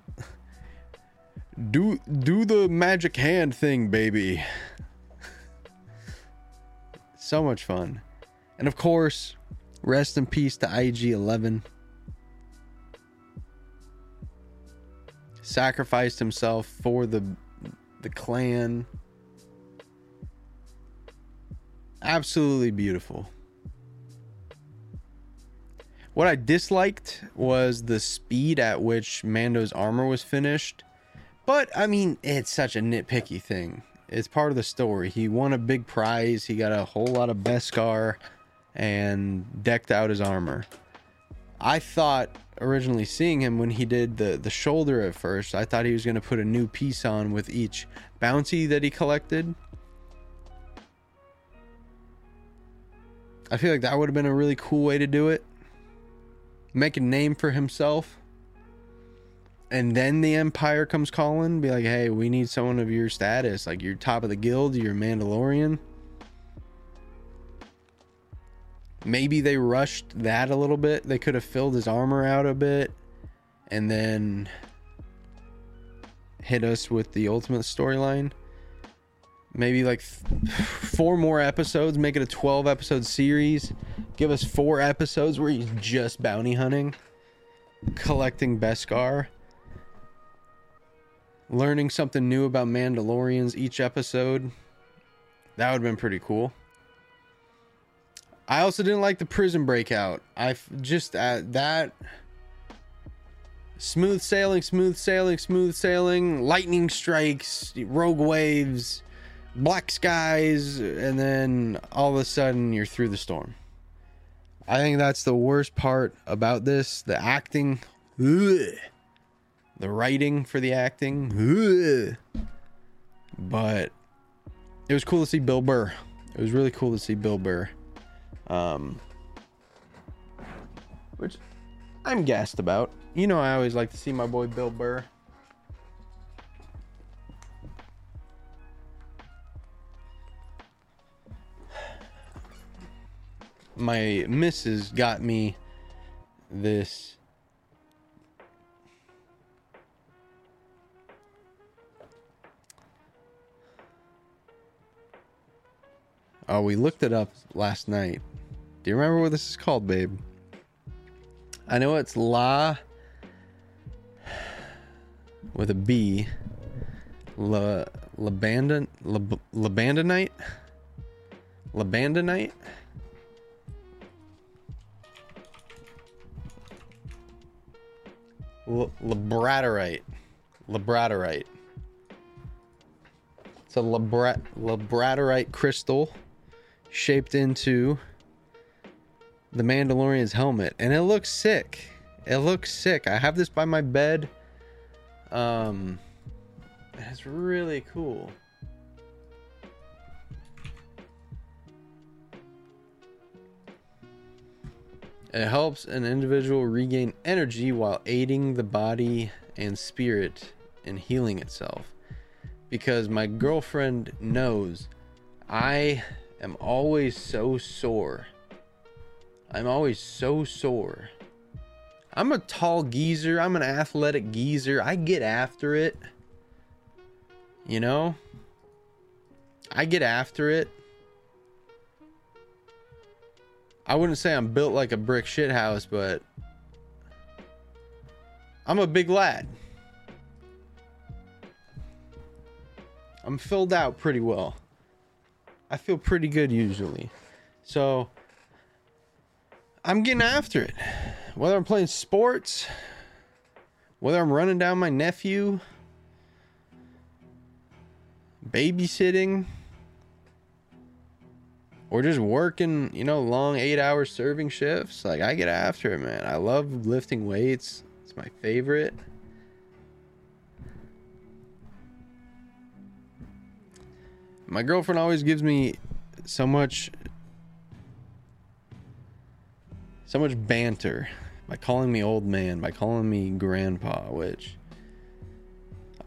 Do do the magic hand thing, baby. so much fun. And of course, rest in peace to IG 11. Sacrificed himself for the the clan. Absolutely beautiful. What I disliked was the speed at which Mando's armor was finished. But I mean, it's such a nitpicky thing. It's part of the story. He won a big prize. He got a whole lot of Beskar and decked out his armor. I thought originally seeing him when he did the the shoulder at first, I thought he was going to put a new piece on with each bounty that he collected. I feel like that would have been a really cool way to do it. Make a name for himself. And then the Empire comes calling, be like, hey, we need someone of your status. Like, you're top of the guild, you're Mandalorian. Maybe they rushed that a little bit. They could have filled his armor out a bit and then hit us with the ultimate storyline. Maybe like th- four more episodes, make it a 12 episode series. Give us four episodes where he's just bounty hunting, collecting Beskar, learning something new about Mandalorians each episode. That would have been pretty cool. I also didn't like the prison breakout. I just uh, that smooth sailing, smooth sailing, smooth sailing, lightning strikes, rogue waves, black skies, and then all of a sudden you're through the storm. I think that's the worst part about this. The acting, ugh. the writing for the acting, ugh. but it was cool to see Bill Burr. It was really cool to see Bill Burr. Um, which I'm gassed about. You know, I always like to see my boy Bill Burr. My missus got me this. Oh, we looked it up last night. You remember what this is called, babe? I know it's La with a B. La Labandon Lab, Labandonite? Labandonite? L- labradorite. Labradorite. It's a labra- labradorite crystal shaped into the Mandalorian's helmet, and it looks sick. It looks sick. I have this by my bed. Um, it's really cool. It helps an individual regain energy while aiding the body and spirit in healing itself. Because my girlfriend knows I am always so sore. I'm always so sore. I'm a tall geezer. I'm an athletic geezer. I get after it. You know? I get after it. I wouldn't say I'm built like a brick shit house, but I'm a big lad. I'm filled out pretty well. I feel pretty good usually. So I'm getting after it. Whether I'm playing sports, whether I'm running down my nephew, babysitting, or just working, you know, long eight hour serving shifts. Like, I get after it, man. I love lifting weights, it's my favorite. My girlfriend always gives me so much so much banter by calling me old man, by calling me grandpa, which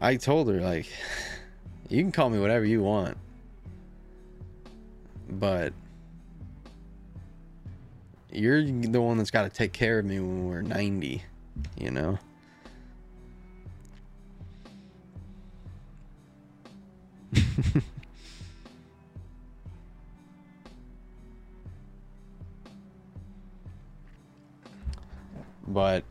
I told her like you can call me whatever you want. But you're the one that's got to take care of me when we're 90, you know? but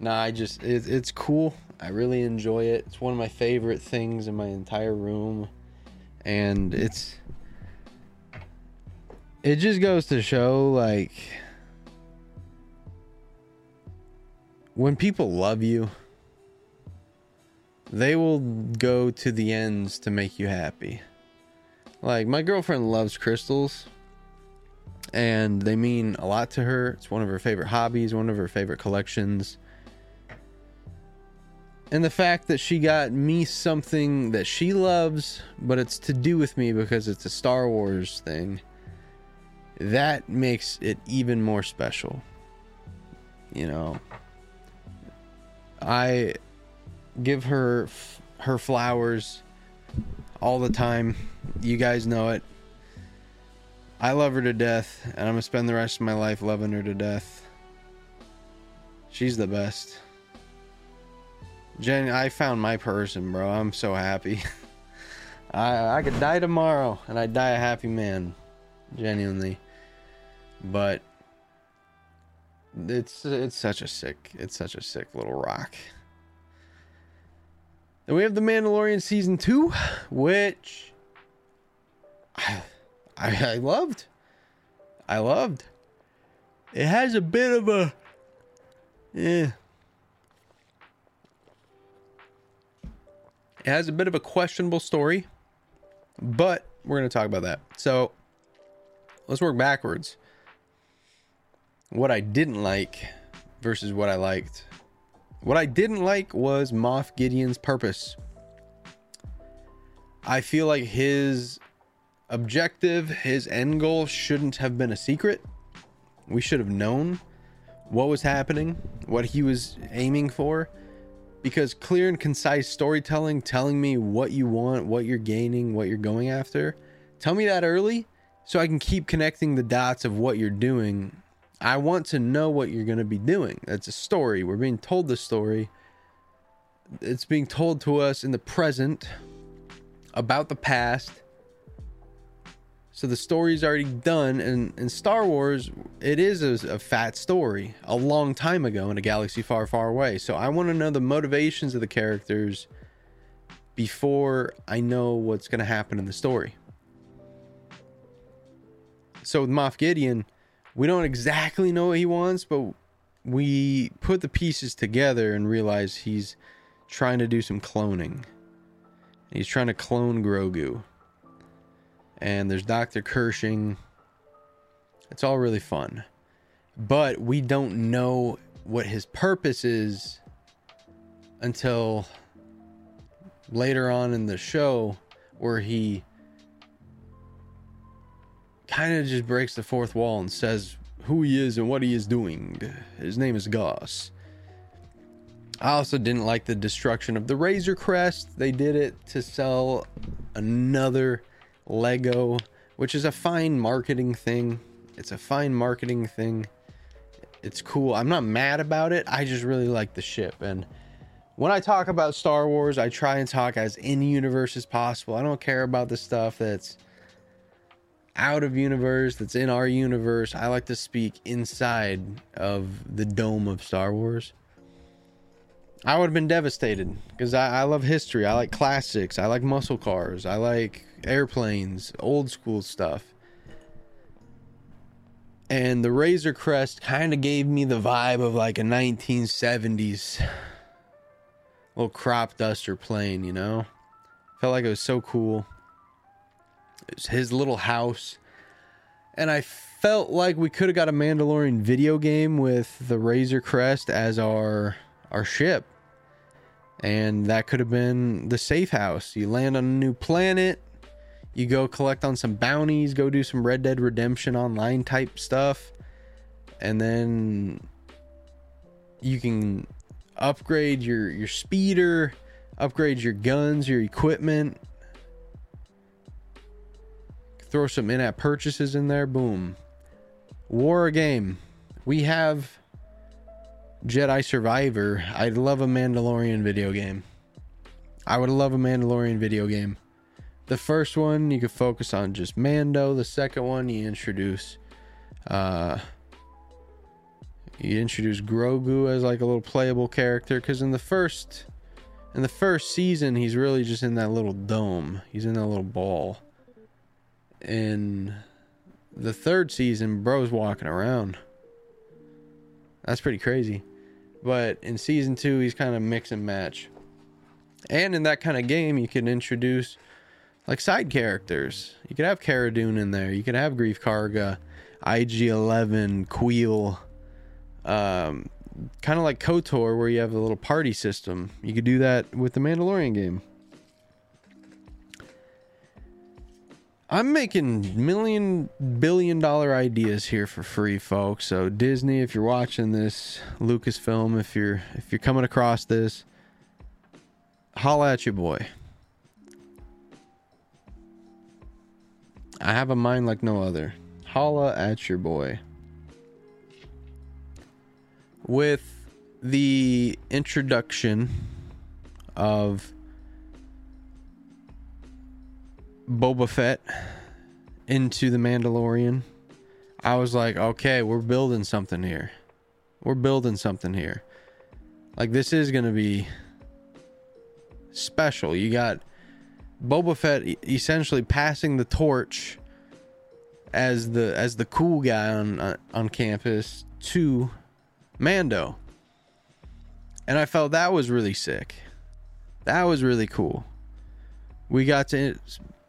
nah, I just it, it's cool. I really enjoy it. It's one of my favorite things in my entire room, and it's it just goes to show like when people love you, they will go to the ends to make you happy. Like my girlfriend loves crystals and they mean a lot to her. It's one of her favorite hobbies, one of her favorite collections. And the fact that she got me something that she loves, but it's to do with me because it's a Star Wars thing, that makes it even more special. You know, I give her f- her flowers all the time. You guys know it. I love her to death, and I'm gonna spend the rest of my life loving her to death. She's the best. Jen, I found my person, bro. I'm so happy. I I could die tomorrow, and I'd die a happy man, genuinely. But it's it's such a sick it's such a sick little rock. Then we have the Mandalorian season two, which I, I, loved. I loved. It has a bit of a yeah. It has a bit of a questionable story, but we're going to talk about that. So, let's work backwards. What I didn't like versus what I liked. What I didn't like was Moff Gideon's purpose. I feel like his objective, his end goal shouldn't have been a secret. We should have known what was happening, what he was aiming for. Because clear and concise storytelling, telling me what you want, what you're gaining, what you're going after, tell me that early so I can keep connecting the dots of what you're doing. I want to know what you're going to be doing. That's a story. We're being told the story. It's being told to us in the present about the past. So the story's already done, and in Star Wars, it is a, a fat story a long time ago in a galaxy far, far away. So I want to know the motivations of the characters before I know what's going to happen in the story. So with Moff Gideon, we don't exactly know what he wants, but we put the pieces together and realize he's trying to do some cloning. He's trying to clone Grogu. And there's Dr. Pershing. It's all really fun. But we don't know what his purpose is until later on in the show where he kind of just breaks the fourth wall and says who he is and what he is doing. His name is Goss. I also didn't like the destruction of the Razor Crest. They did it to sell another Lego, which is a fine marketing thing. It's a fine marketing thing. It's cool. I'm not mad about it. I just really like the ship. And when I talk about Star Wars, I try and talk as in universe as possible. I don't care about the stuff that's out of universe, that's in our universe. I like to speak inside of the dome of Star Wars. I would have been devastated because I, I love history. I like classics. I like muscle cars. I like airplanes, old school stuff. And the Razor Crest kind of gave me the vibe of like a 1970s little crop duster plane, you know? Felt like it was so cool. It was his little house. And I felt like we could have got a Mandalorian video game with the Razor Crest as our our ship. And that could have been the safe house. You land on a new planet, you go collect on some bounties, go do some Red Dead Redemption online type stuff, and then you can upgrade your your speeder, upgrade your guns, your equipment, throw some in-app purchases in there. Boom, war game. We have Jedi Survivor. I'd love a Mandalorian video game. I would love a Mandalorian video game. The first one you could focus on just Mando. The second one you introduce uh you introduce Grogu as like a little playable character cuz in the first in the first season he's really just in that little dome. He's in that little ball. In the third season bro's walking around. That's pretty crazy. But in season 2 he's kind of mix and match. And in that kind of game you can introduce like side characters. You could have Cara Dune in there. You could have Greef Karga, IG11, Kuiil. Um, kind of like KOTOR, where you have a little party system. You could do that with the Mandalorian game. I'm making million billion dollar ideas here for free, folks. So Disney, if you're watching this, Lucasfilm, if you're if you're coming across this, holla at your boy. I have a mind like no other. Holla at your boy. With the introduction of Boba Fett into the Mandalorian, I was like, okay, we're building something here. We're building something here. Like this is going to be special. You got Boba Fett essentially passing the torch as the as the cool guy on uh, on campus to Mando. And I felt that was really sick. That was really cool. We got to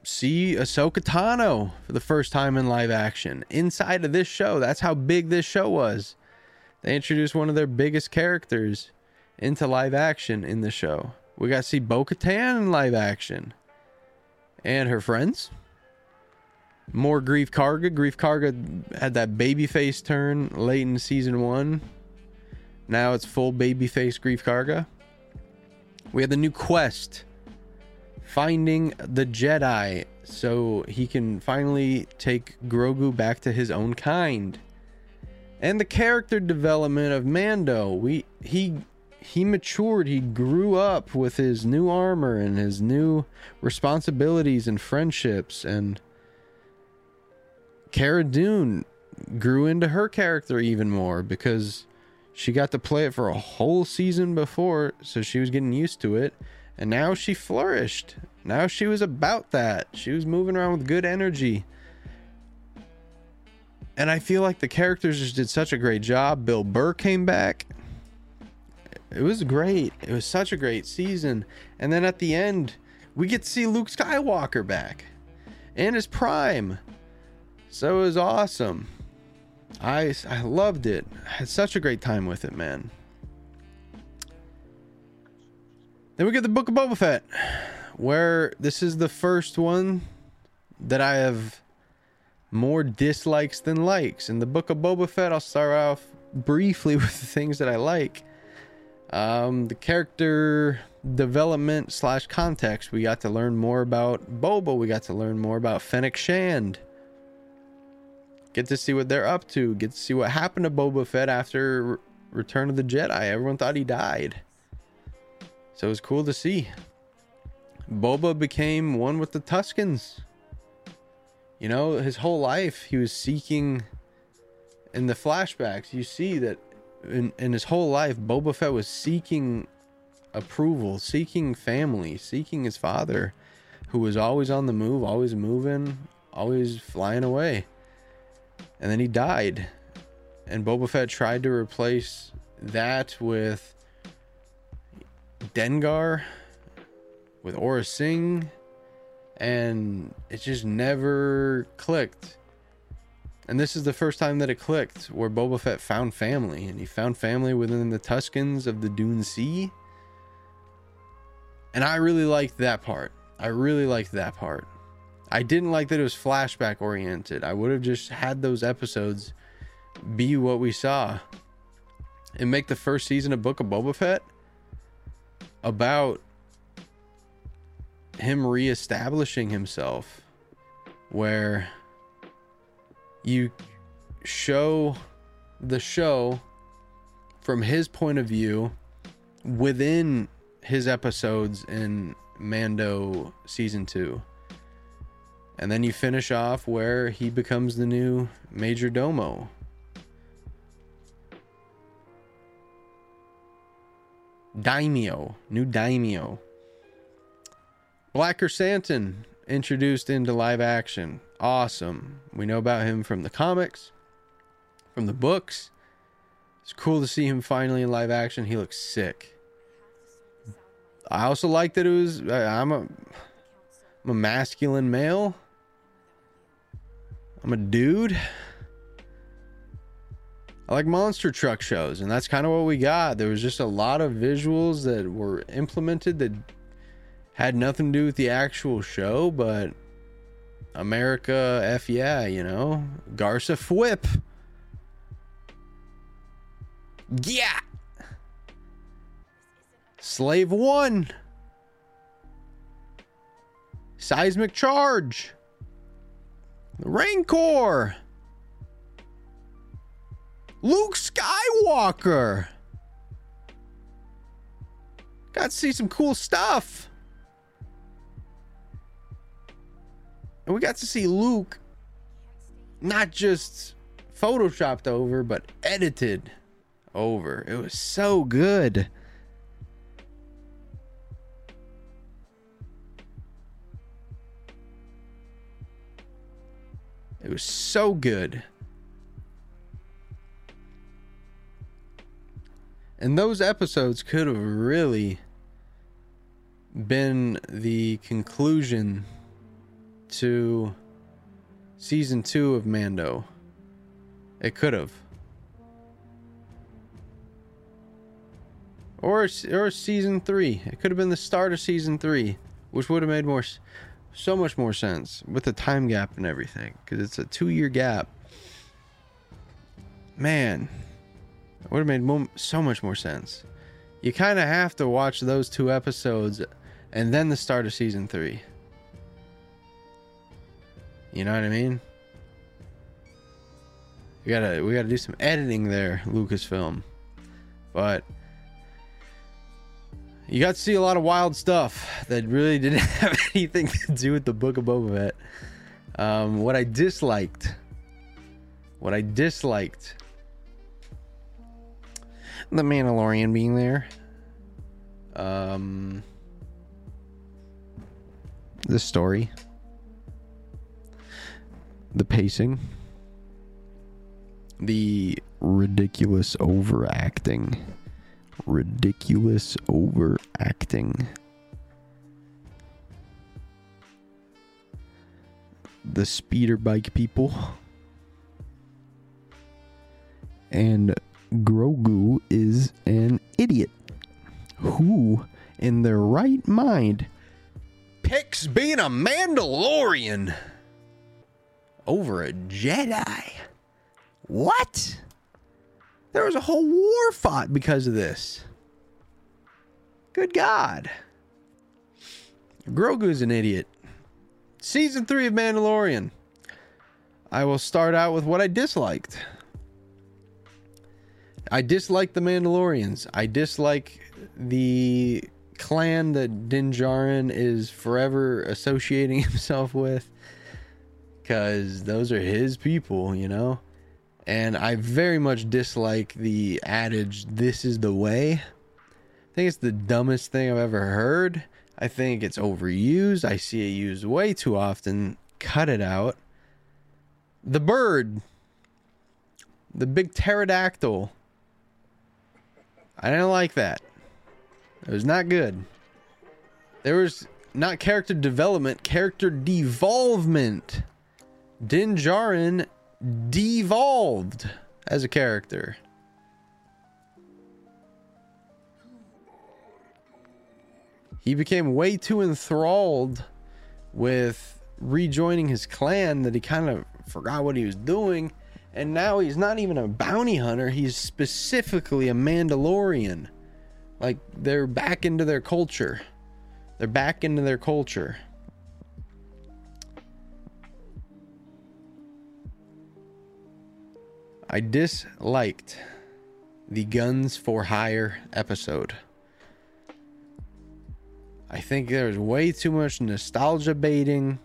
see Ahsoka Tano for the first time in live action inside of this show. That's how big this show was. They introduced one of their biggest characters into live action in the show. We got to see Bo Katan in live action and her friends. More Greef Karga. Greef Karga had that babyface turn late in season one. Now it's full babyface Greef Karga. We had the new quest finding the Jedi so he can finally take Grogu back to his own kind. And the character development of Mando. We he he matured, he grew up with his new armor and his new responsibilities and friendships and Cara Dune grew into her character even more because she got to play it for a whole season before, so she was getting used to it. And now she flourished. Now she was about that. She was moving around with good energy. And I feel like the characters just did such a great job. Bill Burr came back. It was great. It was such a great season. And then at the end, we get to see Luke Skywalker back in his prime. So it was awesome. I I loved it. I had such a great time with it, man. Then we get the Book of Boba Fett, where this is the first one that I have more dislikes than likes. In the Book of Boba Fett, I'll start off briefly with the things that I like. Um, the character development slash context. We got to learn more about Boba. We got to learn more about Fennec Shand. Get to see what they're up to. Get to see what happened to Boba Fett after Return of the Jedi. Everyone thought he died. So it was cool to see. Boba became one with the Tuscans. You know, his whole life he was seeking in the flashbacks, you see that in, in his whole life, Boba Fett was seeking approval, seeking family, seeking his father, who was always on the move, always moving, always flying away. And then he died. And Boba Fett tried to replace that with Dengar, with Aurra Sing, and it just never clicked. And this is the first time that it clicked, where Boba Fett found family, and he found family within the Tuscans of the Dune Sea. And I really liked that part. I really liked that part. I didn't like that it was flashback oriented. I would have just had those episodes be what we saw and make the first season of Book of Boba Fett about him reestablishing himself where you show the show from his point of view within his episodes in Mando season 2. And then you finish off where he becomes the new Major Domo. Daimyo, new Daimyo. Black Chrysanthemum introduced into live action. Awesome. We know about him from the comics, from the books. It's cool to see him finally in live action. He looks sick. I also like that it was. I'm a, I'm a masculine male. I'm a dude. I like monster truck shows, and that's kind of what we got. There was just a lot of visuals that were implemented that had nothing to do with the actual show, but America F yeah, you know. Garsa Fwip. Yeah. Slave one. Seismic charge. Rancor. Luke Skywalker. Got to see some cool stuff. And we got to see Luke not just photoshopped over, but edited over. It was so good. It was so good. And those episodes could have really been the conclusion to season two of Mando. It could have. Or, or season three. It could have been the start of season three, which would have made more, so much more sense with the time gap and everything, because it's a two year gap. Man, it would have made so much more sense. You kind of have to watch those two episodes and then the start of season three. You know what I mean? We gotta we gotta do some editing there, Lucasfilm. But you got to see a lot of wild stuff that really didn't have anything to do with the Book of Boba Fett. Um, what I disliked, what I disliked, the Mandalorian being there. Um, the story, the pacing, the ridiculous overacting ridiculous overacting. The speeder bike people. And Grogu is an idiot. Who, in their right mind, picks being a Mandalorian over a Jedi? What? There was a whole war fought because of this. Good God. Grogu's an idiot. Season 3 of Mandalorian. I will start out with what I disliked. I dislike the Mandalorians. I dislike the clan that Din Djarin is forever associating himself with. Because those are his people, you know? and I very much dislike the adage "this is the way." I think it's the dumbest thing I've ever heard. I think it's overused. I see it used way too often. Cut it out. The bird, the big pterodactyl. I didn't like that. It was not good. There was not character development, character devolvement. Din Djarin devolved as a character. He became way too enthralled with rejoining his clan that he kind of forgot what he was doing. And now he's not even a bounty hunter, he's specifically a Mandalorian. Like they're back into their culture. They're back into their culture. I disliked the Guns for Hire episode. I think there's way too much nostalgia baiting.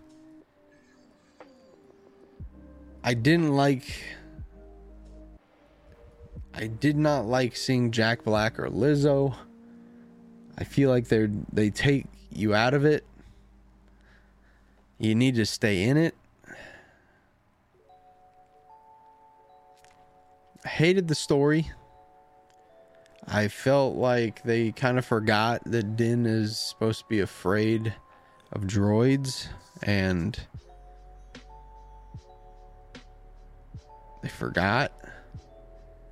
I didn't like. I did not like seeing Jack Black or Lizzo. I feel like they're they take you out of it. You need to stay in it. I hated the story. I felt like they kind of forgot that Din is supposed to be afraid of droids and they forgot.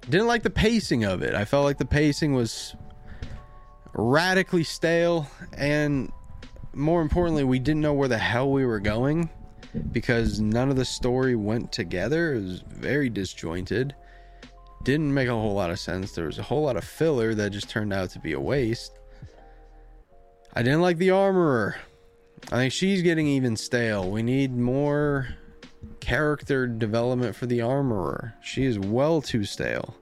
Didn't like the pacing of it. I felt like the pacing was radically stale and more importantly, we didn't know where the hell we were going because none of the story went together. It was very disjointed didn't make a whole lot of sense. There was a whole lot of filler that just turned out to be a waste. I didn't like the armorer. I think she's getting even stale. We need more character development for the armorer. She is well too stale.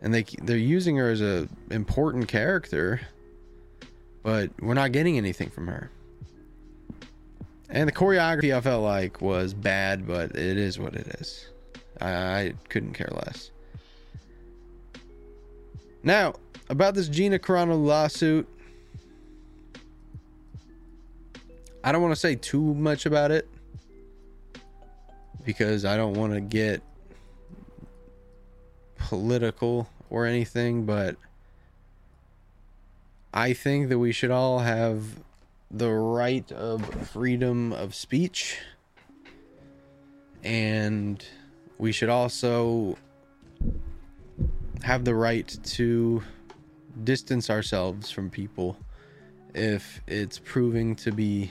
And they they're using her as a important character, but we're not getting anything from her. And the choreography I felt like was bad, but it is what it is. I, I couldn't care less. Now, about this Gina Carano lawsuit, I don't want to say too much about it. Because I don't want to get political or anything, but I think that we should all have the right of freedom of speech. And we should also have the right to distance ourselves from people if it's proving to be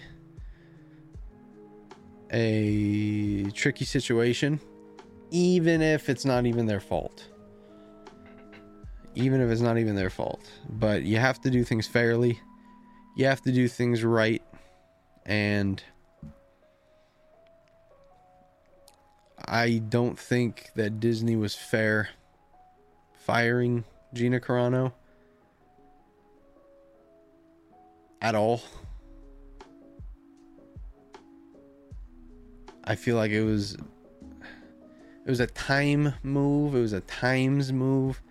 a tricky situation, even if it's not even their fault. Even if it's not even their fault. But you have to do things fairly, you have to do things right, and I don't think that Disney was fair firing Gina Carano at all. I feel like it was it was a time move, it was a times move.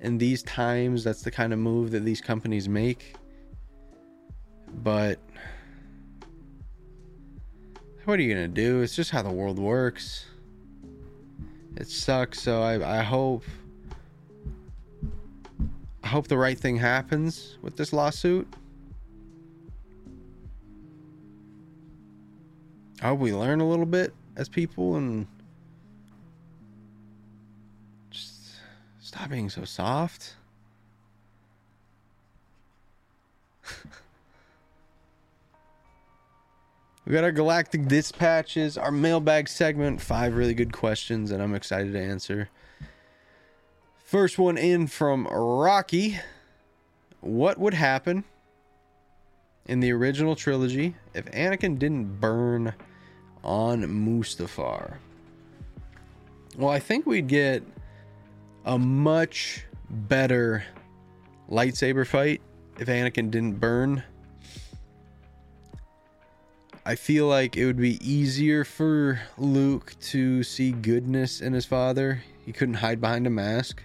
In these times, that's the kind of move that these companies make. But what are you gonna do? It's just how the world works. It sucks, so I, I hope I hope the right thing happens with this lawsuit. Hope we learn a little bit as people and just stop being so soft. we got our galactic dispatches, our mailbag segment, five really good questions that I'm excited to answer. First one in from Rocky. What would happen in the original trilogy if Anakin didn't burn on Mustafar? Well, I think we'd get a much better lightsaber fight if Anakin didn't burn. I feel like it would be easier for Luke to see goodness in his father. He couldn't hide behind a mask.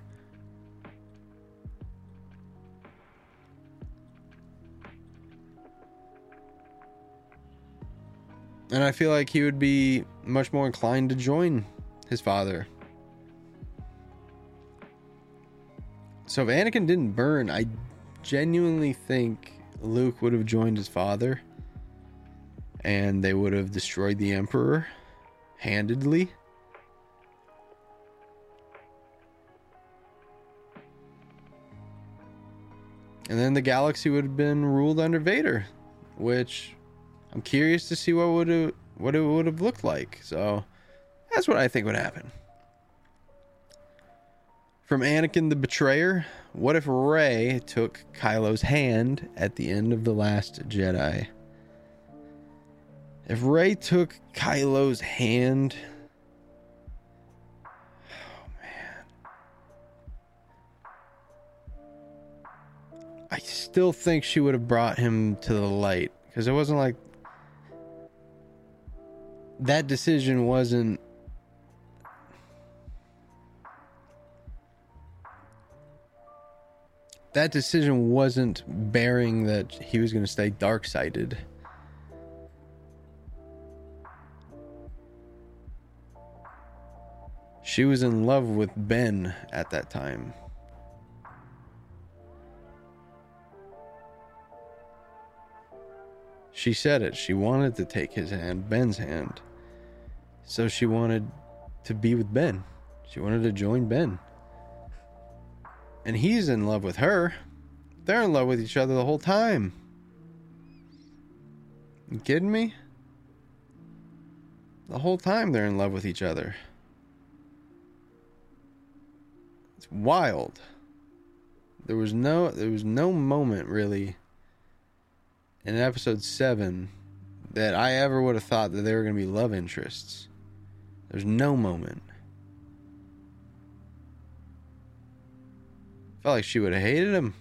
And I feel like he would be much more inclined to join his father. So if Anakin didn't burn, I genuinely think Luke would have joined his father and they would have destroyed the Emperor handedly. And then the galaxy would have been ruled under Vader, which I'm curious to see what would what it would have looked like. So that's what I think would happen. From Anakin the Betrayer, what if Rey took Kylo's hand at the end of The Last Jedi? If Rey took Kylo's hand, oh man. I still think she would have brought him to the light because it wasn't like that decision wasn't that decision wasn't bearing that he was going to stay dark sided. She was in love with Ben at that time. She said it. She wanted to take his hand, Ben's hand. So she wanted to be with Ben. She wanted to join Ben. And he's in love with her. They're in love with each other the whole time. You kidding me? The whole time they're in love with each other. It's wild. There was no there was no moment really in episode 7 that I ever would have thought that they were going to be love interests. There's no moment. Felt like she would have hated him.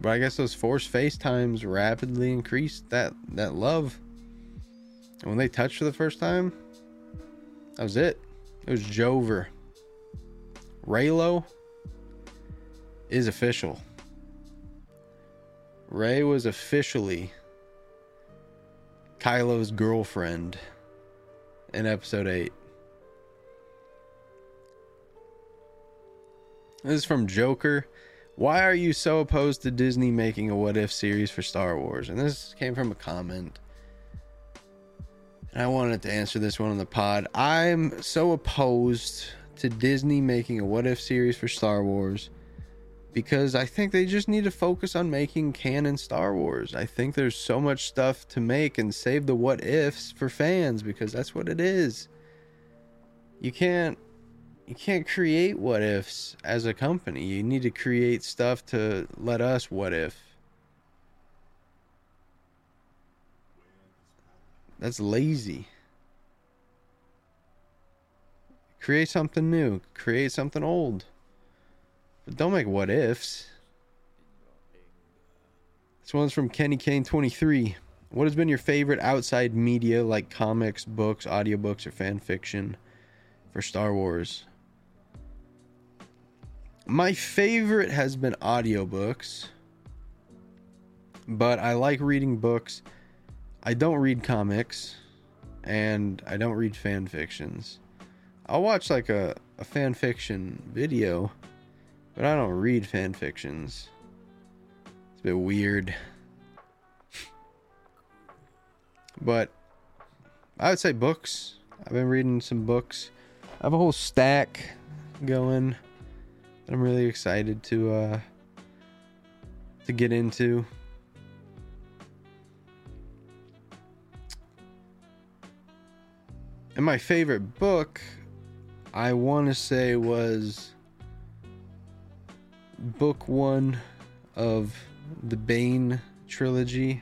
But I guess those forced FaceTimes rapidly increased that that love. And when they touched for the first time, that was it. It was Jover. Reylo. is official. Rey was officially Kylo's girlfriend in episode 8. This is from Joker. Why are you so opposed to Disney making a what if series for Star Wars? And this came from a comment. And I wanted to answer this one on the pod. I'm so opposed to Disney making a what if series for Star Wars because I think they just need to focus on making canon Star Wars. I think there's so much stuff to make and save the what ifs for fans because that's what it is. You can't you can't create what ifs as a company. You need to create stuff to let us what if. That's lazy. Create something new, create something old. But don't make what ifs. This one's from Kenny Kane 23. What has been your favorite outside media like comics, books, audiobooks, or fan fiction for Star Wars? My favorite has been audiobooks, but I like reading books. I don't read comics, and I don't read fan fictions. I'll watch like a, a fan fiction video, but I don't read fan fictions. It's a bit weird. but I would say books. I've been reading some books. I have a whole stack going that I'm really excited to uh to get into. And my favorite book I want to say was book 1 of the Bane trilogy,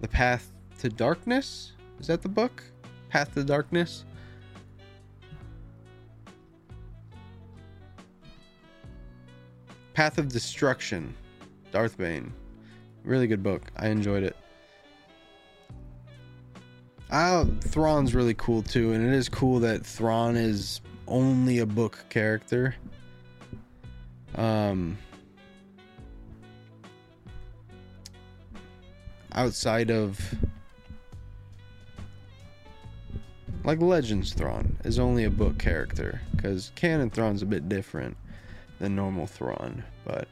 The Path to Darkness. Is that the book? Path to Darkness? Path of Destruction, Darth Bane. Really good book. I enjoyed it. Uh, Thrawn's really cool too, and it is cool that Thrawn is only a book character. Um, outside of like Legends Thrawn is only a book character because canon Thrawn's a bit different than normal Thrawn, but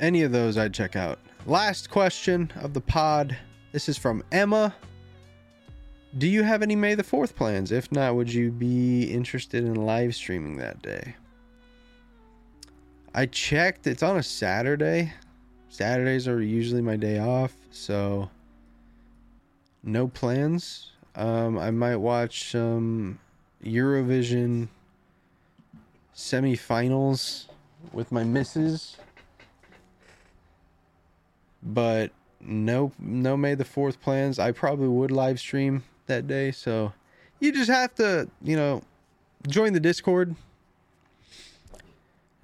any of those I'd check out. Last question of the pod. This is from Emma. Do you have any May the 4th plans? If not, would you be interested in live streaming that day? I checked, it's on a Saturday. Saturdays are usually my day off, so no plans. Um, I might watch some Eurovision semifinals with my missus but no no May the Fourth plans. I probably would live stream that day, so you just have to you know join the Discord.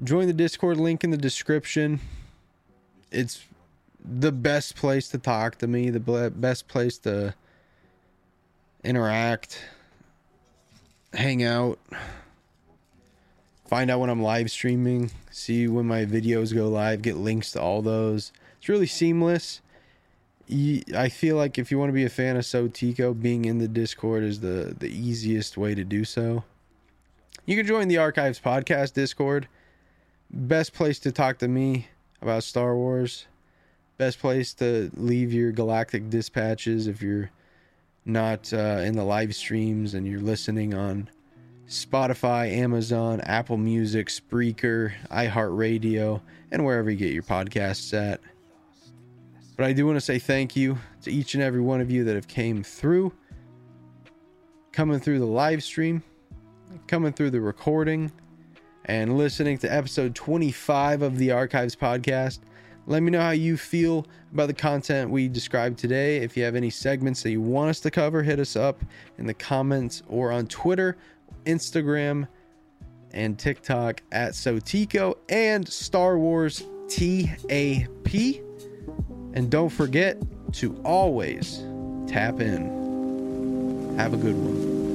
Join the Discord link in the description. It's the best place to talk to me. The best place to interact, hang out, find out when I'm live streaming, see when my videos go live, get links to all those. It's really seamless. I feel like if you want to be a fan of Sotiko, being in the Discord is the the easiest way to do so. You can join the Archives Podcast Discord. Best place to talk to me about Star Wars. Best place to leave your galactic dispatches if you're not uh, in the live streams and you're listening on Spotify, Amazon, Apple Music, Spreaker, iHeartRadio, and wherever you get your podcasts at. But I do want to say thank you to each and every one of you that have came through, coming through the live stream, coming through the recording, and listening to episode 25 of the Archives podcast. Let me know how you feel about the content we described today. If you have any segments that you want us to cover, hit us up in the comments or on Twitter, Instagram, and TikTok at Sotiko and Star Wars TAP. And don't forget to always tap in. Have a good one.